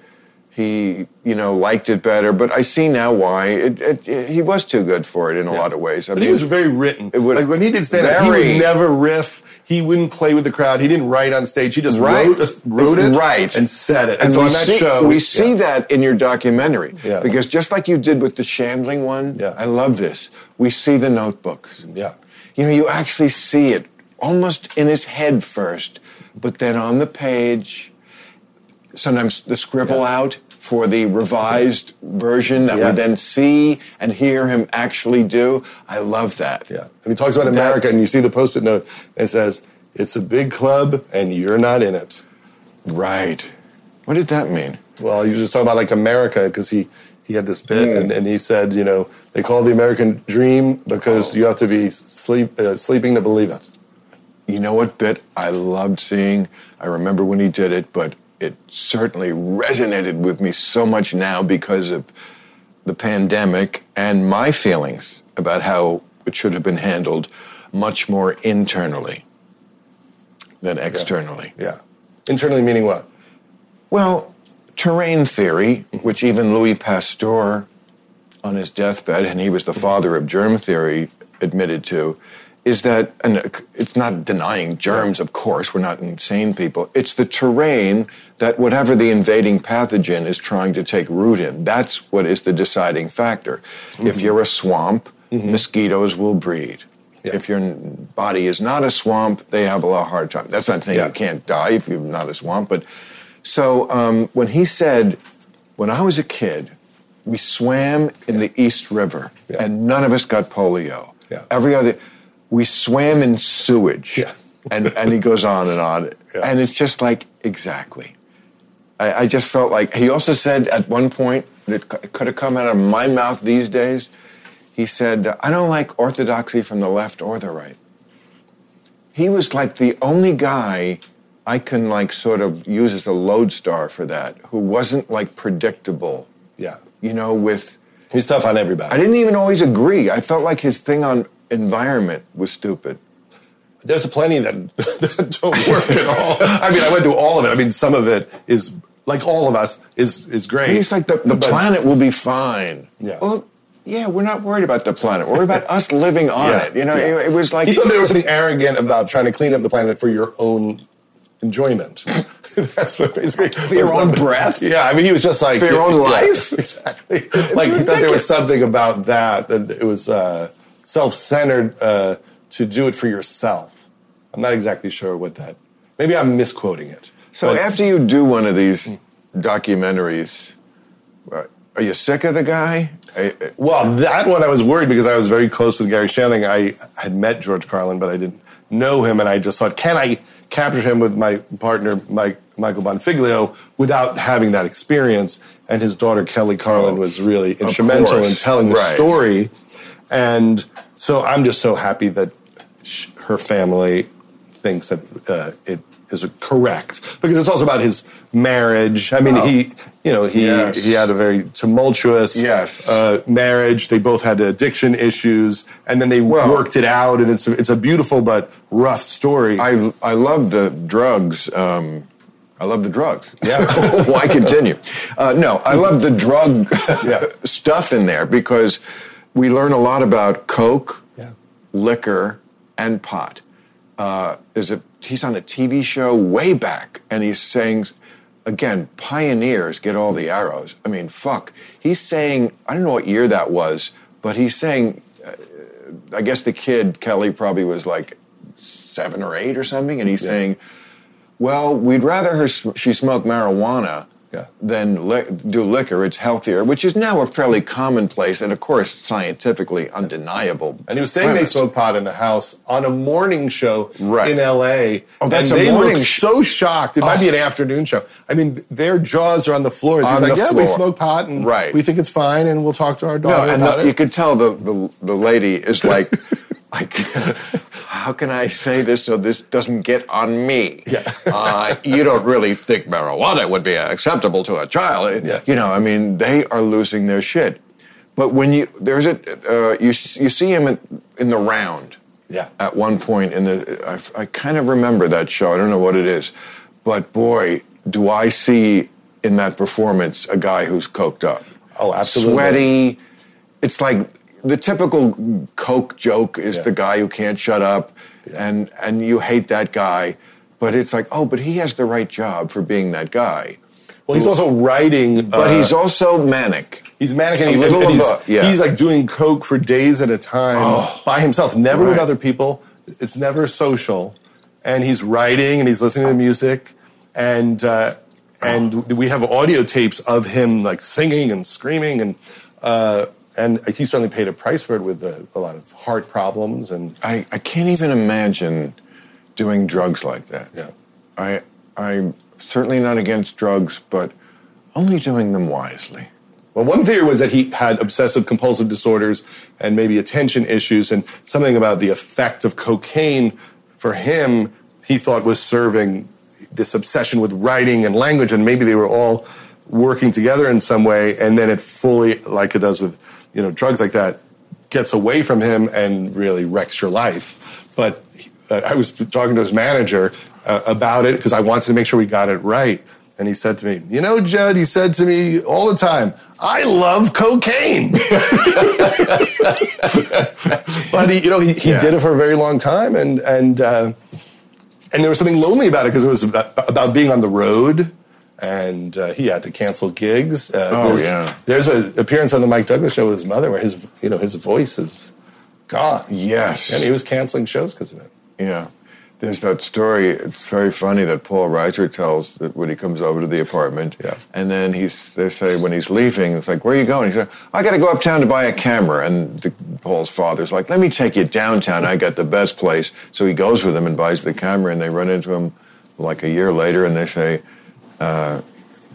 he you know liked it better but i see now why it, it, it- he was too good for it in a lot of ways i But he was very written. It would- like when he did stand up, he would never riff. He wouldn't play with the crowd. He didn't write on stage. He just Right. wrote, wrote it Right. and said it. And, and so we on that see, show, we see that in your documentary Yeah. because just like you did with the Shandling one, Yeah. I love this. We see the notebook. Yeah. You know, you actually see it almost in his head first, but then on the page, sometimes the scribble Yeah. out for the revised version that Yeah. we then see and hear him actually do. I love that. Yeah. And he talks about America, and you see the post it note, and it says, It's a big club, and you're not in it. Right. What did that mean? Well, he was just talking about like America because he, he had this bit, Mm. and, and he said, You know, they call it the American dream because Oh. you have to be sleep, uh, sleeping to believe it. You know what bit I loved seeing? I remember when he did it, but it certainly resonated with me so much now because of the pandemic and my feelings about how it should have been handled much more internally than externally. Yeah. Internally meaning what? Well, terrain theory, which even Louis Pasteur on his deathbed, and he was the mm-hmm. father of germ theory, admitted to, is that, and it's not denying germs, of course, we're not insane people. It's the terrain that whatever the invading pathogen is trying to take root in, that's what is the deciding factor. If you're a swamp, mosquitoes will breed. Yeah. If your body is not a swamp, they have a lot of hard time. That's not saying Yeah. you can't die if you're not a swamp, but so um, when he said, when I was a kid, we swam in the East River, Yeah. and none of us got polio. Yeah. Every other, we swam in sewage. Yeah. and and he goes on and on, Yeah. and it's just like exactly. I, I just felt like he also said at one point that c- could have come out of my mouth these days. He said, "I don't like orthodoxy from the left or the right." He was like the only guy I can like sort of use as a lodestar for that, who wasn't like predictable. Yeah. You know, with He's tough on everybody. I didn't even always agree. I felt like his thing on environment was stupid. There's plenty that, that don't work at all. I mean, I went through all of it. I mean, some of it is like all of us is is great. He's like the, the But- planet will be fine. Yeah. Well, yeah, we're not worried about the planet. We're worried about us living on Yeah, it. You know, yeah. it, it was like He thought there was something arrogant about trying to clean up the planet for your own enjoyment. That's what basically for your own breath? Yeah, I mean, he was just like For your own yeah, life? exactly. like he thought there was something about that that it was. Uh, self-centered uh, to do it for yourself. I'm not exactly sure what that. Maybe I'm misquoting it. So But- after you do one of these documentaries, are you sick of the guy? Well, that one I was worried because I was very close with Gary Shandling. I had met George Carlin, but I didn't know him, and I just thought, can I capture him with my partner Mike, Michael Bonfiglio without having that experience? And his daughter Kelly Carlin Oh, was really instrumental in telling the Right. story, and so I'm just so happy that sh- her family thinks that uh, it is correct because it's also about his marriage. I mean, Oh. he, you know, he Yes. he had a very tumultuous Yes. uh, marriage. They both had addiction issues, and then they Well- worked it out. And it's a, it's a beautiful but rough story. I I love the drugs. Um, I love the drugs. Yeah. Why continue? Uh, no, I love the drug Yeah. stuff in there because we learn a lot about coke, Yeah. liquor, and pot. Uh, there's a he's on a TV show way back, and he's saying. Again, pioneers get all the arrows. I mean, fuck. He's saying, I don't know what year that was, but he's saying, uh, I guess the kid, Kelly, probably was like seven or eight or something, and he's saying, "Well, we'd rather her she smoke marijuana Yeah. than li- do liquor. It's healthier," which is now a fairly commonplace and, of course, scientifically undeniable. and he was saying premise. they smoked pot in the house on a morning show Right. in L.A. Oh, that's and a they morning sh- so shocked. It might Oh. be an oh. afternoon show. I mean, their jaws are on the floor. He's On like, "Yeah, we smoke pot, and Right. we think it's fine, and we'll talk to our daughter No, and the, it." you could tell the, the the lady is like, like, how can I say this so this doesn't get on me? Yeah. uh, you don't really think marijuana would be acceptable to a child? Yeah. You know, I mean, they are losing their shit. But when you there's a uh, you you see him in, in the round. Yeah. At one point in the, I, I kind of remember that show. I don't know what it is, but boy, do I see in that performance a guy who's coked up. Oh, absolutely. Sweaty. It's like the typical coke joke is Yeah. the guy who can't shut up, and and you hate that guy, but it's like, oh, but he has the right job for being that guy. well, he's also writing, But uh, he's also manic. He's manic and, he, and he's, yeah. he's like doing coke for days at a time Oh. by himself, never with other people. It's never social, and he's writing and he's listening to music, and uh, and we have audio tapes of him like singing and screaming and uh, and he certainly paid a price for it with a, a lot of heart problems and I, I can't even imagine doing drugs like that. yeah. I I'm certainly not against drugs, but only doing them wisely. Well, one theory was that he had obsessive compulsive disorders and maybe attention issues, and something about the effect of cocaine for him, he thought was serving this obsession with writing and language, and maybe they were all working together in some way, and then it fully, like it does with you know drugs like that, gets away from him and really wrecks your life. But uh, I was talking to his manager uh, about it because I wanted to make sure we got it right. And he said to me, You know, Judd, he said to me all the time, I love cocaine. but he, you know, he, he Yeah. did it for a very long time. And, and, uh, and there was something lonely about it because it was about, about being on the road. And uh, he had to cancel gigs. Uh, Oh, there's, yeah. There's an appearance on the Mike Douglas show with his mother where his, you know, his voice is gone. Yes. And he was canceling shows because of it. Yeah. There's that story. It's very funny that Paul Reiser tells that when he comes over to the apartment. Yeah. And then he's they say when he's leaving, it's like, where are you going? He said, I got to go uptown to buy a camera. And the, Paul's father's like, let me take you downtown. I got the best place. So he goes with him and buys the camera. And they run into him like a year later, and they say. Uh,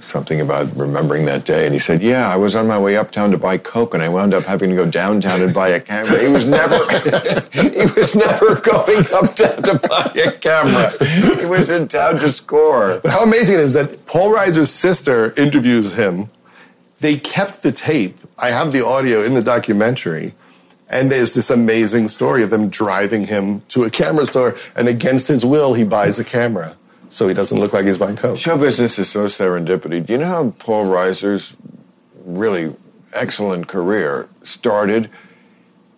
Something about remembering that day, and he said, "Yeah, I was on my way uptown to buy coke, and I wound up having to go downtown and buy a camera." He was never, he was never going uptown to buy a camera. He was in town to score. But how amazing it is that Paul Reiser's sister interviews him. They kept the tape. I have the audio in the documentary. And there's this amazing story of them driving him to a camera store, and against his will, he buys a camera so he doesn't look like he's buying coke. Show business is so serendipity. Do you know how Paul Reiser's really excellent career started?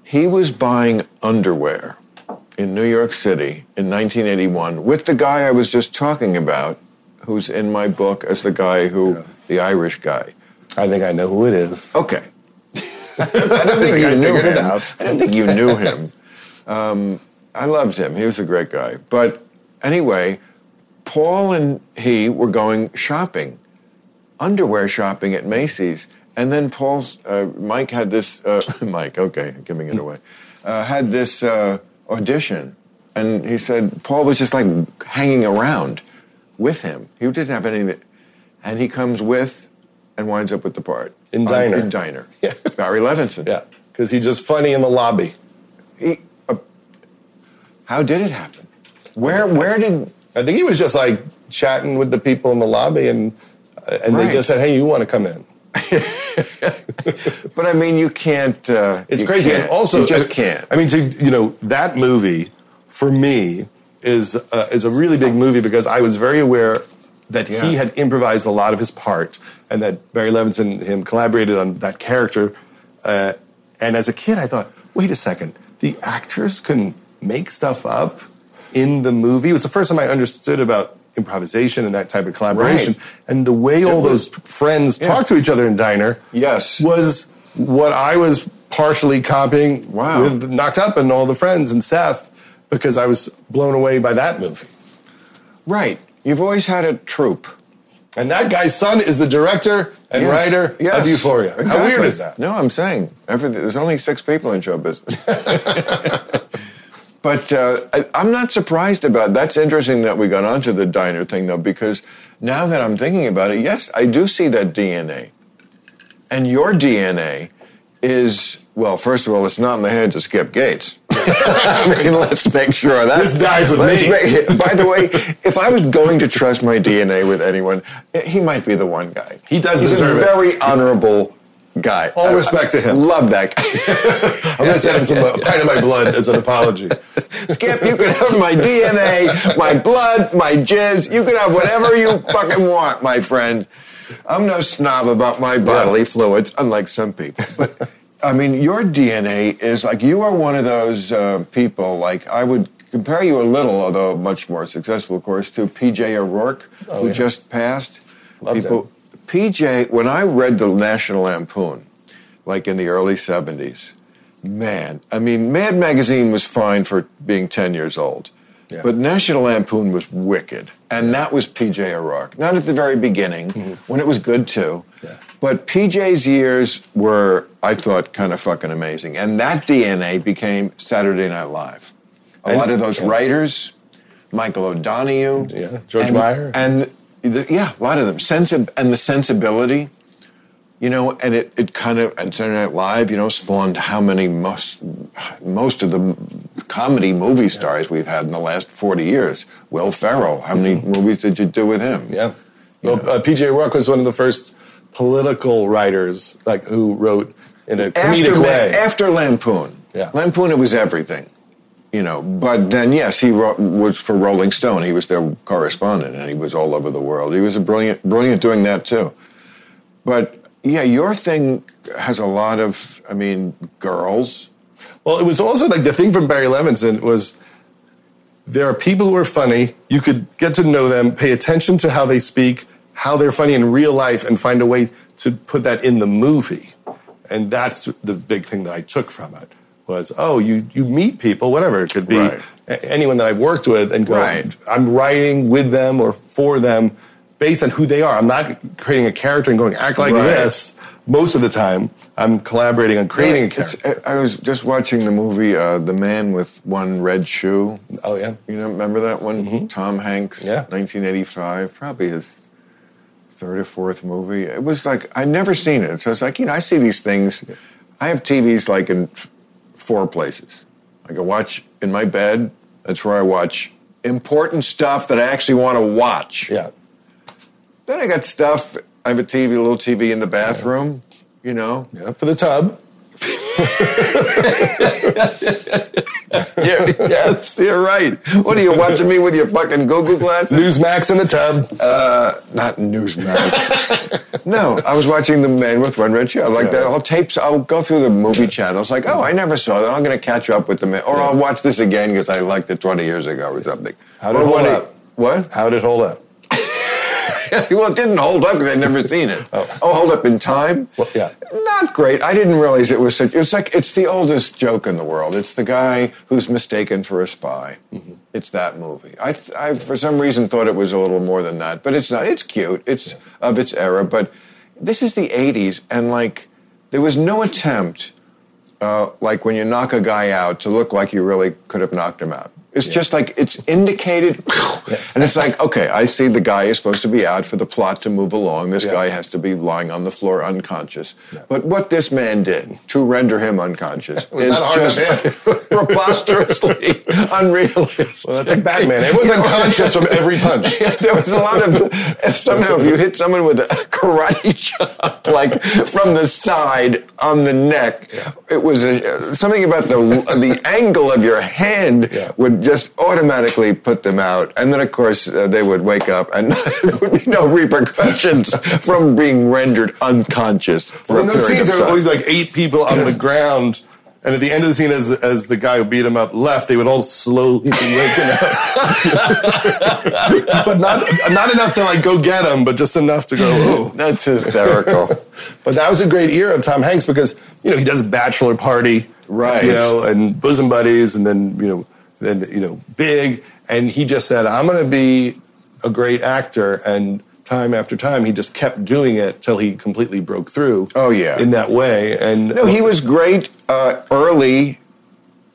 He was buying underwear in New York City in 1981 with the guy I was just talking about, who's in my book as the guy who, the Irish guy. I think I know who it is. Okay. I don't think you I knew him. out. I don't think you knew him. Um, I loved him. He was a great guy. But anyway, Paul and he were going shopping, underwear shopping at Macy's. And then Paul's, uh, Mike had this, uh, Mike, okay, giving it away, uh, had this uh, audition. And he said, Paul was just like hanging around with him. He didn't have any, and he comes with and winds up with the part. In Diner. in Diner. Yeah. Barry Levinson. Yeah, because he's just funny in the lobby. He, uh, how did it happen? Where, where did, I think he was just like chatting with the people in the lobby, and uh, and Right. they just said, "Hey, you want to come in?" but I mean, you can't, uh, It's you crazy, can't. and also you just I- can't. I mean, to, you know, that movie for me is uh, is a really big movie because I was very aware that Yeah. he had improvised a lot of his part, and that Barry Levinson and him collaborated on that character. Uh, and as a kid, I thought, wait a second, the actors can make stuff up in the movie. It was the first time I understood about improvisation and that type of collaboration, Right. and the way all was- those friends Yeah. talk to each other in Diner Yes. was what I was partially copying Wow. with Knocked Up and all the friends and Seth because I was blown away by that movie. Right. You've always had a troupe. And that guy's son is the director and Yes. writer Yes. of Euphoria. How weird is that? No, I'm saying everything, there's only six people in show business. but uh, I, I'm not surprised about. That's interesting that we got onto the diner thing though, because now that I'm thinking about it, yes, I do see that DNA, and your DNA is well. First of all, it's not in the hands of Skip Gates. I mean, let's make sure that This dies with me. make- by the way, if I was going to trust my DNA with anyone, he might be the one guy. He does He's deserve a it. very honorable guy. All I- respect to him. Love that guy. I'm going to send him some a pint of my blood as an apology. Skip, you can have my DNA, my blood, my jizz. You can have whatever you fucking want, my friend. I'm no snob about my bodily fluids, unlike some people. But I mean, your DNA is like you are one of those uh, people. Like I would compare you a little, although much more successful, of course, to PJ O'Rourke, Oh, who yeah. just passed. Loved him. PJ, when I read the National Lampoon, like in the early 70s, man, I mean, Mad Magazine was fine for being 10 years old. Yeah. But National Lampoon was wicked. And that was PJ O'Rourke. Not at the very beginning, when it was good too. Mm-hmm. Yeah. But PJ's years were, I thought, kind of fucking amazing. And that DNA became Saturday Night Live. A And- lot of those yeah. writers, Michael O'Donoghue. Yeah, George and, Meyer. And yeah, a lot of them. Sensi- and the sensibility, you know, and it, it kind of, and Saturday Night Live, you know, spawned how many, most, most of the comedy movie stars we've had in the last 40 years. Will Ferrell, how many movies did you do with him? Mm-hmm. Yeah. Well, uh, PJ Rourke was one of the first political writers like who wrote in a comedic after, way. after Lampoon. Yeah. Lampoon, it was everything, you know. But then, yes, he was for Rolling Stone. He was their correspondent, and he was all over the world. He was a brilliant, brilliant doing that too. But yeah, your thing has a lot of, I mean, girls. Well, it was also like the thing from Barry Levinson was there are people who are funny. You could get to know them, pay attention to how they speak, how they're funny in real life, and find a way to put that in the movie. And that's the big thing that I took from it was, oh, you you meet people, whatever it could be, Right. anyone that I've worked with, and go, Right. I'm writing with them or for them based on who they are. I'm not creating a character and going act like Right. this. Most of the time, I'm collaborating on creating a character. I was just watching the movie uh, The Man with One Red Shoe. Oh yeah. You know, remember that one? Tom Hanks, Mm-hmm. Yeah. 1985, probably his third or fourth movie. It was like I'd never seen it, so it's like you know I see these things. I have TVs like in four places. I can watch in my bed. That's where I watch important stuff that I actually want to watch. Yeah. Then I got stuff. I have a TV, a little TV in the bathroom. You know, Yeah, for the tub. yeah, yes, you're right. What are you watching me with your fucking Google glasses? Newsmax in the tub. Uh, not Newsmax. no, I was watching The Man with One Red Shoe. Like Yeah. the whole tapes, I'll go through the movie channels. Like, oh, I never saw that. I'm going to catch up with the man, or I'll watch this again because I liked it 20 years ago or something. How did Or it hold up? What? How did it hold up? well, it didn't hold up because I'd never seen it. Oh. hold up in time? Well, yeah. Not great. I didn't realize it was such. It's like it's the oldest joke in the world. It's the guy who's mistaken for a spy. Mm-hmm. It's that movie. I, I, for some reason, thought it was a little more than that, but it's not. It's cute. It's yeah. of its era, but this is the '80s, and like there was no attempt, uh, like when you knock a guy out, to look like you really could have knocked him out. It's yeah. just like it's indicated, and it's like, okay, I see the guy is supposed to be out for the plot to move along. This yeah. guy has to be lying on the floor unconscious. But what this man did to render him unconscious is just preposterously unrealistic. Well, that's like Batman. It was unconscious from every punch. there was a lot of somehow if you hit someone with a karate chop, like from the side on the neck, it was a, something about the the angle of your hand would just automatically put them out. And then, of course, uh, they would wake up and there would be no repercussions from being rendered unconscious. For well, in those scenes, there would always be like eight people on the ground. And at the end of the scene, as, as the guy who beat him up left, they would all slowly be waking up. but not, not enough to like go get him, but just enough to go, oh. That's hysterical. but that was a great era of Tom Hanks because, you know, he does a bachelor party. Right. You know, and bosom buddies, and then, you know, and you know, big. And he just said, "I'm going to be a great actor." And time after time, he just kept doing it till he completely broke through. Oh yeah, in that way. And no, he was great uh, early.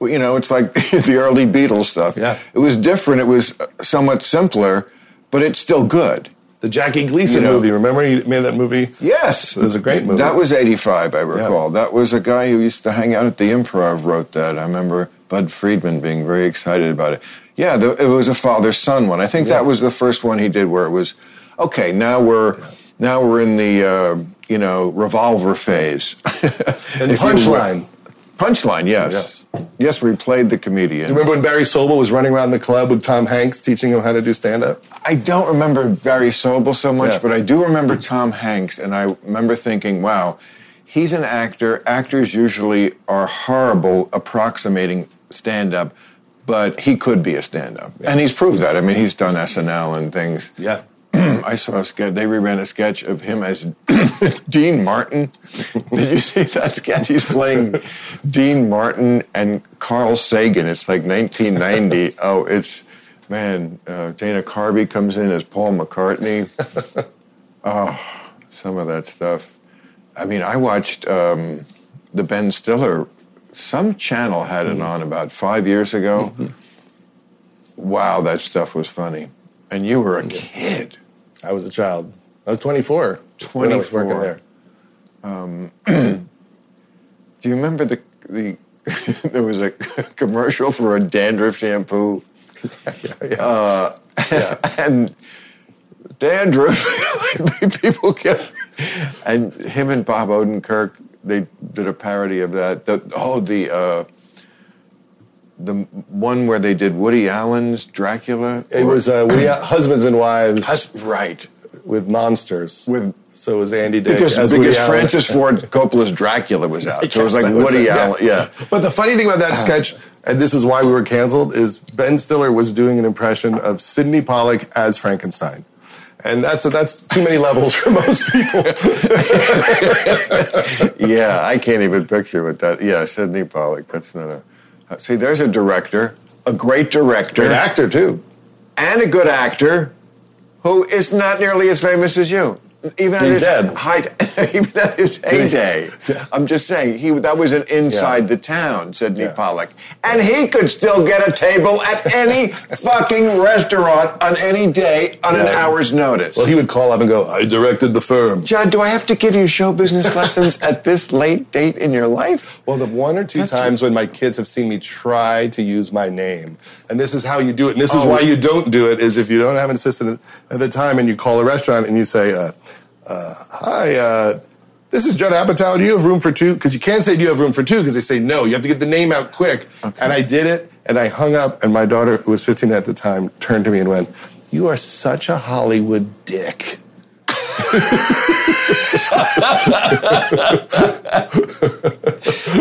You know, it's like the early Beatles stuff. Yeah, it was different. It was somewhat simpler, but it's still good. The Jackie Gleason you know, movie. Remember he made that movie? Yes, it was a great movie. That was '85, I recall. Yeah. That was a guy who used to hang out at the Improv. Wrote that. I remember Budd Friedman being very excited about it. Yeah, the, it was a father son one. I think yeah. that was the first one he did where it was okay. Now we're yeah. now we're in the uh, you know revolver phase. and punchline. Punchline, yes. yes. Yes, we played the comedian. Do you remember when Barry Sobel was running around the club with Tom Hanks teaching him how to do stand up? I don't remember Barry Sobel so much, yeah. but I do remember Tom Hanks, and I remember thinking, wow, he's an actor. Actors usually are horrible approximating stand up, but he could be a stand up. Yeah. And he's proved that. I mean, he's done SNL and things. Yeah. I saw a sketch. They reran a sketch of him as Dean Martin. Did you see that sketch? He's playing Dean Martin and Carl Sagan. It's like 1990. oh, it's man. Uh, Dana Carvey comes in as Paul McCartney. oh, some of that stuff. I mean, I watched um, the Ben Stiller some channel had it on about five years ago. Mm-hmm. Wow, that stuff was funny. And you were a kid. I was a child. I was 24. 24. I was working there. Um, do you remember the the there was a commercial for a dandruff shampoo? yeah, yeah. Uh, yeah. and dandruff, people kept, and him and Bob Odenkirk they did a parody of that. The, oh, the uh, the one where they did Woody Allen's Dracula. It was uh, Woody, husbands and wives. Hus- right. With monsters. With so was Andy Dick because, because Francis Ford Coppola's Dracula was out. So it was like Woody Allen. Yeah. yeah. But the funny thing about that sketch, and this is why we were canceled, is Ben Stiller was doing an impression of Sydney Pollack as Frankenstein and that's that's too many levels for most people. yeah, I can't even picture what that. Yeah, Sydney Pollack. That's not a. Uh, see, there's a director, a great director, an actor too, and a good actor, who is not nearly as famous as you. Even at his dead. height, even at his heyday. Yeah. I'm just saying he that was an inside yeah. the town, Sydney yeah. Pollack, and he could still get a table at any fucking restaurant on any day on an hour's notice. Well, he would call up and go, "I directed the firm." John, do I have to give you show business lessons at this late date in your life? Well, the one or two That's times when my kids have seen me try to use my name, and this is how you do it, and this oh. is why you don't do it, is if you don't have an assistant at the time, and you call a restaurant and you say. Uh, uh, hi, uh, this is Judd Apatow. Do you have room for two? Because you can't say, do you have room for two? Because they say no. You have to get the name out quick. Okay. And I did it, and I hung up, and my daughter, who was 15 at the time, turned to me and went, you are such a Hollywood dick.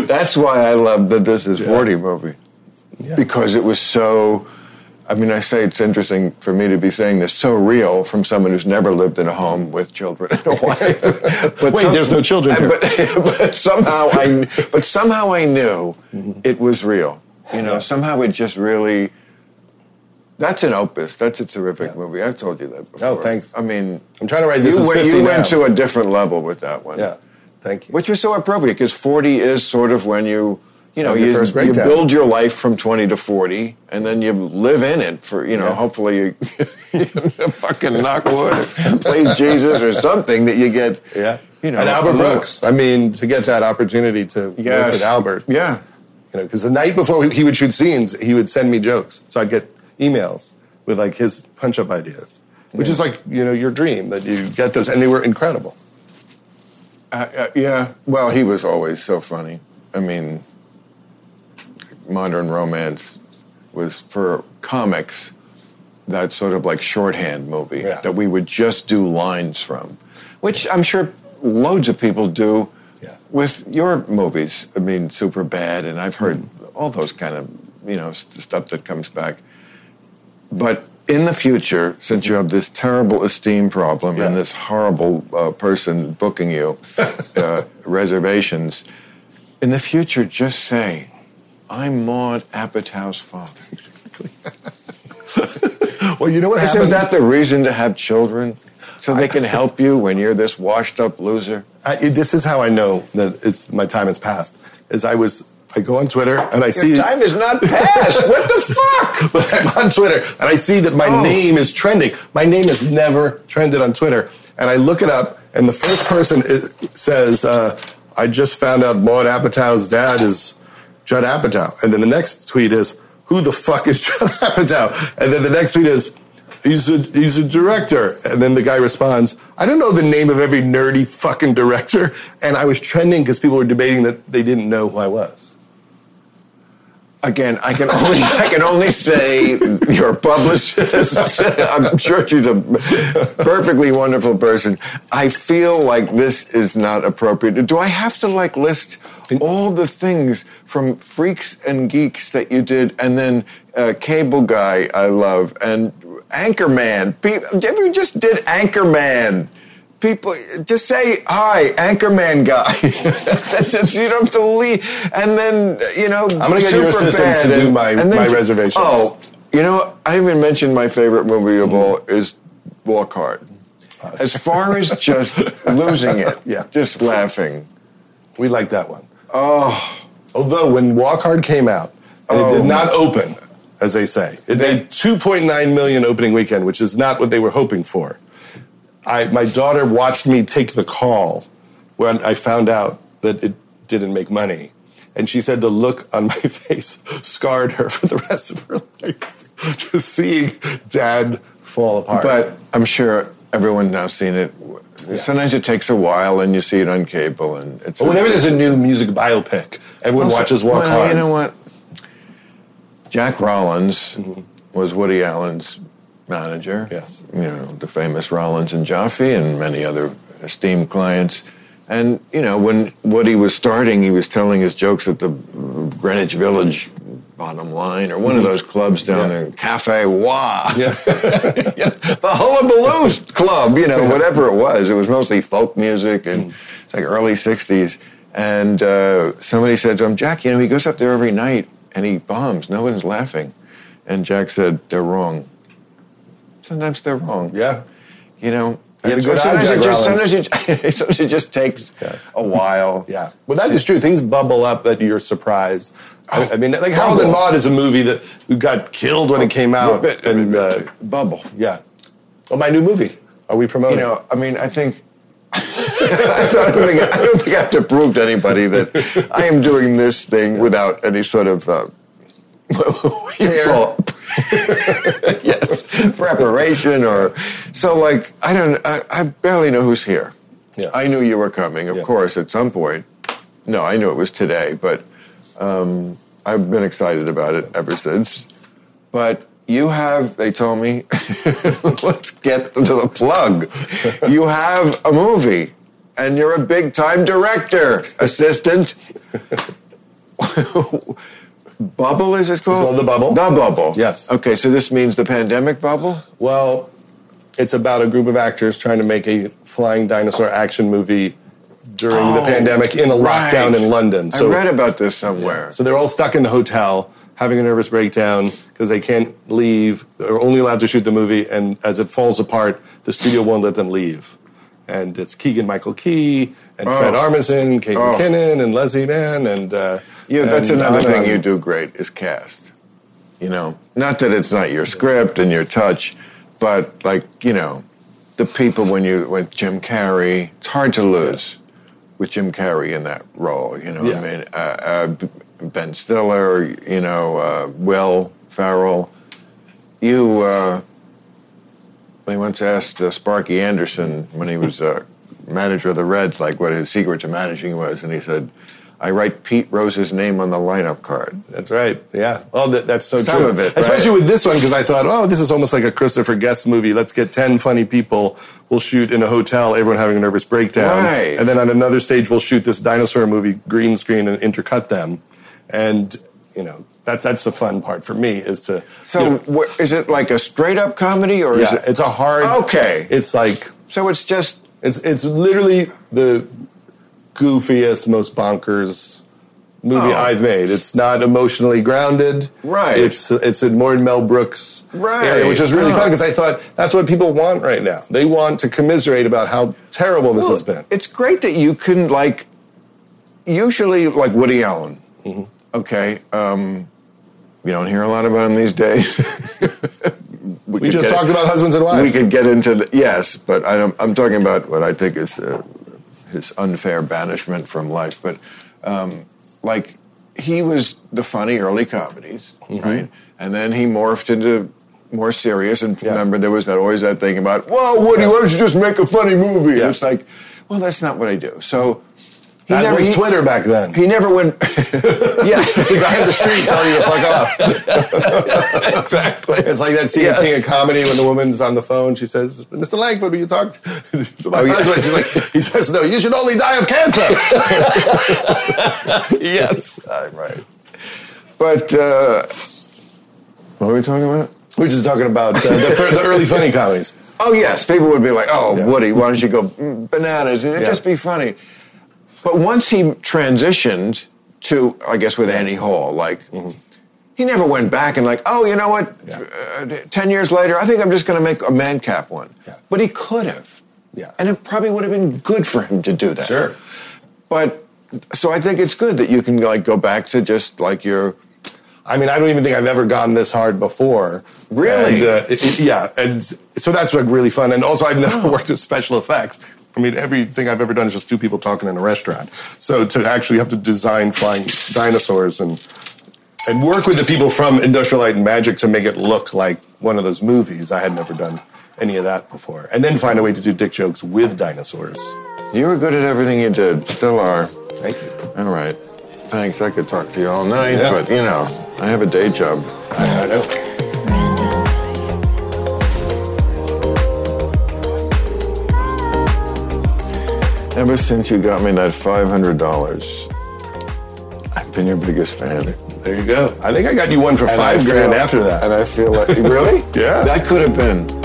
That's why I love the This Is 40 movie. Yeah. Because it was so I mean, I say it's interesting for me to be saying this so real from someone who's never lived in a home with children and a wife. but Wait, some, there's no children here. But, but, somehow I, but somehow I knew mm-hmm. it was real. You know, yeah. somehow it just really. That's an opus. That's a terrific yeah. movie. I've told you that before. Oh, thanks. I mean, I'm trying to write this. You, went, you went to a different level with that one. Yeah, thank you. Which was so appropriate because 40 is sort of when you you know, you, you build your life from 20 to 40 and then you live in it for, you know, yeah. hopefully you, you fucking knock wood or please Jesus or something that you get. Yeah. You know, and Albert Brooks. I mean, to get that opportunity to yes. work with Albert. Yeah. You know, because the night before he would shoot scenes, he would send me jokes. So I'd get emails with like his punch up ideas, which yeah. is like, you know, your dream that you get those. And they were incredible. Uh, uh, yeah. Well, he was always so funny. I mean, modern romance was for comics that sort of like shorthand movie yeah. that we would just do lines from, which I'm sure loads of people do yeah. with your movies. I mean, Super Bad, and I've heard mm. all those kind of you know stuff that comes back. But in the future, since you have this terrible esteem problem yeah. and this horrible uh, person booking you uh, reservations, in the future, just say I'm Maude Apatow's father. Exactly. well, you know what Isn't happened? that the reason to have children? So they can help you when you're this washed up loser? I, this is how I know that it's my time has passed. Is I was I go on Twitter and I Your see time is not passed. what the fuck? but I'm on Twitter and I see that my oh. name is trending. My name has never trended on Twitter, and I look it up, and the first person is, says, uh, "I just found out Maude Apatow's dad is Judd Apatow. And then the next tweet is, who the fuck is Judd Apatow? And then the next tweet is, he's a, he's a director. And then the guy responds, I don't know the name of every nerdy fucking director. And I was trending because people were debating that they didn't know who I was again, I can only I can only say your publicist. I'm sure she's a perfectly wonderful person. I feel like this is not appropriate. Do I have to like list all the things from Freaks and Geeks that you did, and then uh, Cable Guy I love, and Anchorman. People, you just did Anchorman people just say hi anchorman guy. That's just you don't have to leave. And then you know i'm gonna get your assistant to do my, and then, my reservation oh you know i even mentioned my favorite movie of all is walk hard. Uh, as far as just losing it yeah. just laughing. We like that one. Oh, although when walk hard came out and oh. it did oh. not open as they say it made 2.9 million opening weekend which is not what they were hoping for I, my daughter watched me take the call when I found out that it didn't make money. And she said the look on my face scarred her for the rest of her life. Just seeing dad fall apart. But I'm sure everyone now seen it. Yeah. Sometimes it takes a while and you see it on cable. and it's Whenever there's a new music biopic, everyone also, watches Walk well, Hard. You know what? Jack Rollins mm-hmm. was Woody Allen's manager. Yes. You know, the famous Rollins and Joffe and many other esteemed clients. And, you know, when Woody was starting, he was telling his jokes at the Greenwich Village bottom line or one mm-hmm. of those clubs down yeah. there, Cafe Wah. Yeah. the Hullabaloo Club, you know, whatever it was. It was mostly folk music and mm. it's like early 60s. And uh, somebody said to him, Jack, you know, he goes up there every night and he bombs. No one's laughing. And Jack said, they're wrong sometimes they're wrong. Yeah. You know, you sometimes, it just, sometimes, it, sometimes it just takes yeah. a while. Yeah. Well, that is true. Things bubble up that you're surprised. Oh, I, mean, like Harold and Maude is a movie that got killed when it came out. But, and uh, Bubble. Yeah. Well, my new movie. Are we promoting? You know, I mean, I think. I, don't think I don't think I have to prove to anybody that I am doing this thing yeah. without any sort of uh, yes, preparation or so. Like I don't, I, I, barely know who's here. Yeah. I knew you were coming, of yeah. course, at some point. No, I knew it was today, but um, I've been excited about it ever since. But you have, they told me, let's get to the plug. You have a movie, and you're a big time director, assistant. Bubble is it called? called The Bubble. The Bubble. Yes. Okay, so this means the pandemic bubble? Well, it's about a group of actors trying to make a flying dinosaur action movie during the Oh, pandemic in a lockdown in London. I read about this somewhere. So they're all stuck in the hotel having a nervous breakdown because they can't leave. They're only allowed to shoot the movie, and as it falls apart, the studio won't let them leave. And it's Keegan Michael Key and Oh. Fred Armisen, Kate Oh. McKinnon, and Leslie Mann, and uh, Yeah, that's and another thing you do great is cast. You know, not that it's not your script and your touch, but like you know, the people when you when Jim Carrey, it's hard to lose with Jim Carrey in that role. You know, Yeah. I mean, uh, uh, Ben Stiller, you know, uh, Will Ferrell. You, uh, they once asked uh, Sparky Anderson when he was uh, manager of the Reds, like what his secret to managing was, and he said, "I write Pete Rose's name on the lineup card." That's right. Yeah. Oh, that, that's so Some true. of it, Especially right. with this one, because I thought, oh, this is almost like a Christopher Guest movie. Let's get 10 funny people. We'll shoot in a hotel, everyone having a nervous breakdown. Right. And then on another stage, we'll shoot this dinosaur movie, green screen, and intercut them. And, you know, that's, that's the fun part for me is to. So, you know, wh- is it like a straight up comedy, or is it? it's a hard. Okay. It's like, So it's just it's, it's literally the goofiest, most bonkers movie Oh. I've made. It's not emotionally grounded. Right. It's it's in more in Mel Brooks Right. area, which is really Oh. fun because I thought that's what people want right now. They want to commiserate about how terrible this has been. It's great that you can like. Usually, like Woody Allen. Mm-hmm. Okay, um, you don't hear a lot about him these days. We could just get- talked about husbands and wives. We could get into the yes, but I don't, I'm talking about what I think is uh, his unfair banishment from life. But um, like he was the funny early comedies, Mm-hmm. right? And then he morphed into more serious. And Yeah. remember, there was that always that thing about, "Whoa, Woody, why don't you just make a funny movie?" Yeah. It's like, well, that's not what I do. So he that was he- Twitter back then. He never went. yeah, the guy in the street telling you to fuck off. exactly. It's like that scene Yeah. in Comedy when the woman's on the phone. She says, "Mr. Langford, will you talk to my Oh, yeah. She's like, "He says no. You should only die of cancer." yes, Uh, right. But uh, what are we talking about? We're just talking about uh, the, the early funny comedies. Oh yes, people would be like, "Oh, Yeah. Woody, why don't you go bananas?" and it'd Yeah. just be funny. But once he transitioned to, I guess, with Annie Hall, like he never went back and like, "Oh, you know what? Yeah. Uh, Ten years later, I think I'm just going to make a man cap one." Yeah. But he could have, Yeah. and it probably would have been good for him to do that. Sure. But so I think it's good that you can like go back to just like your I mean, I don't even think I've ever gone this hard before. Really? And, uh, it- yeah. And so that's like really fun. And also, I've never worked with special effects. I mean, everything I've ever done is just two people talking in a restaurant. So to actually have to design flying dinosaurs and and work with the people from Industrial Light and Magic to make it look like one of those movies, I had never done any of that before. And then find a way to do dick jokes with dinosaurs. You were good at everything you did. Still are. Thank you. All right. Thanks. I could talk to you all night, Yeah. but you know, I have a day job. I, I know. Ever since you got me that five hundred dollars, I've been your biggest fan. There you go. I think I got you one for And five grand feel- after that. And I feel like really? Yeah. That could have been.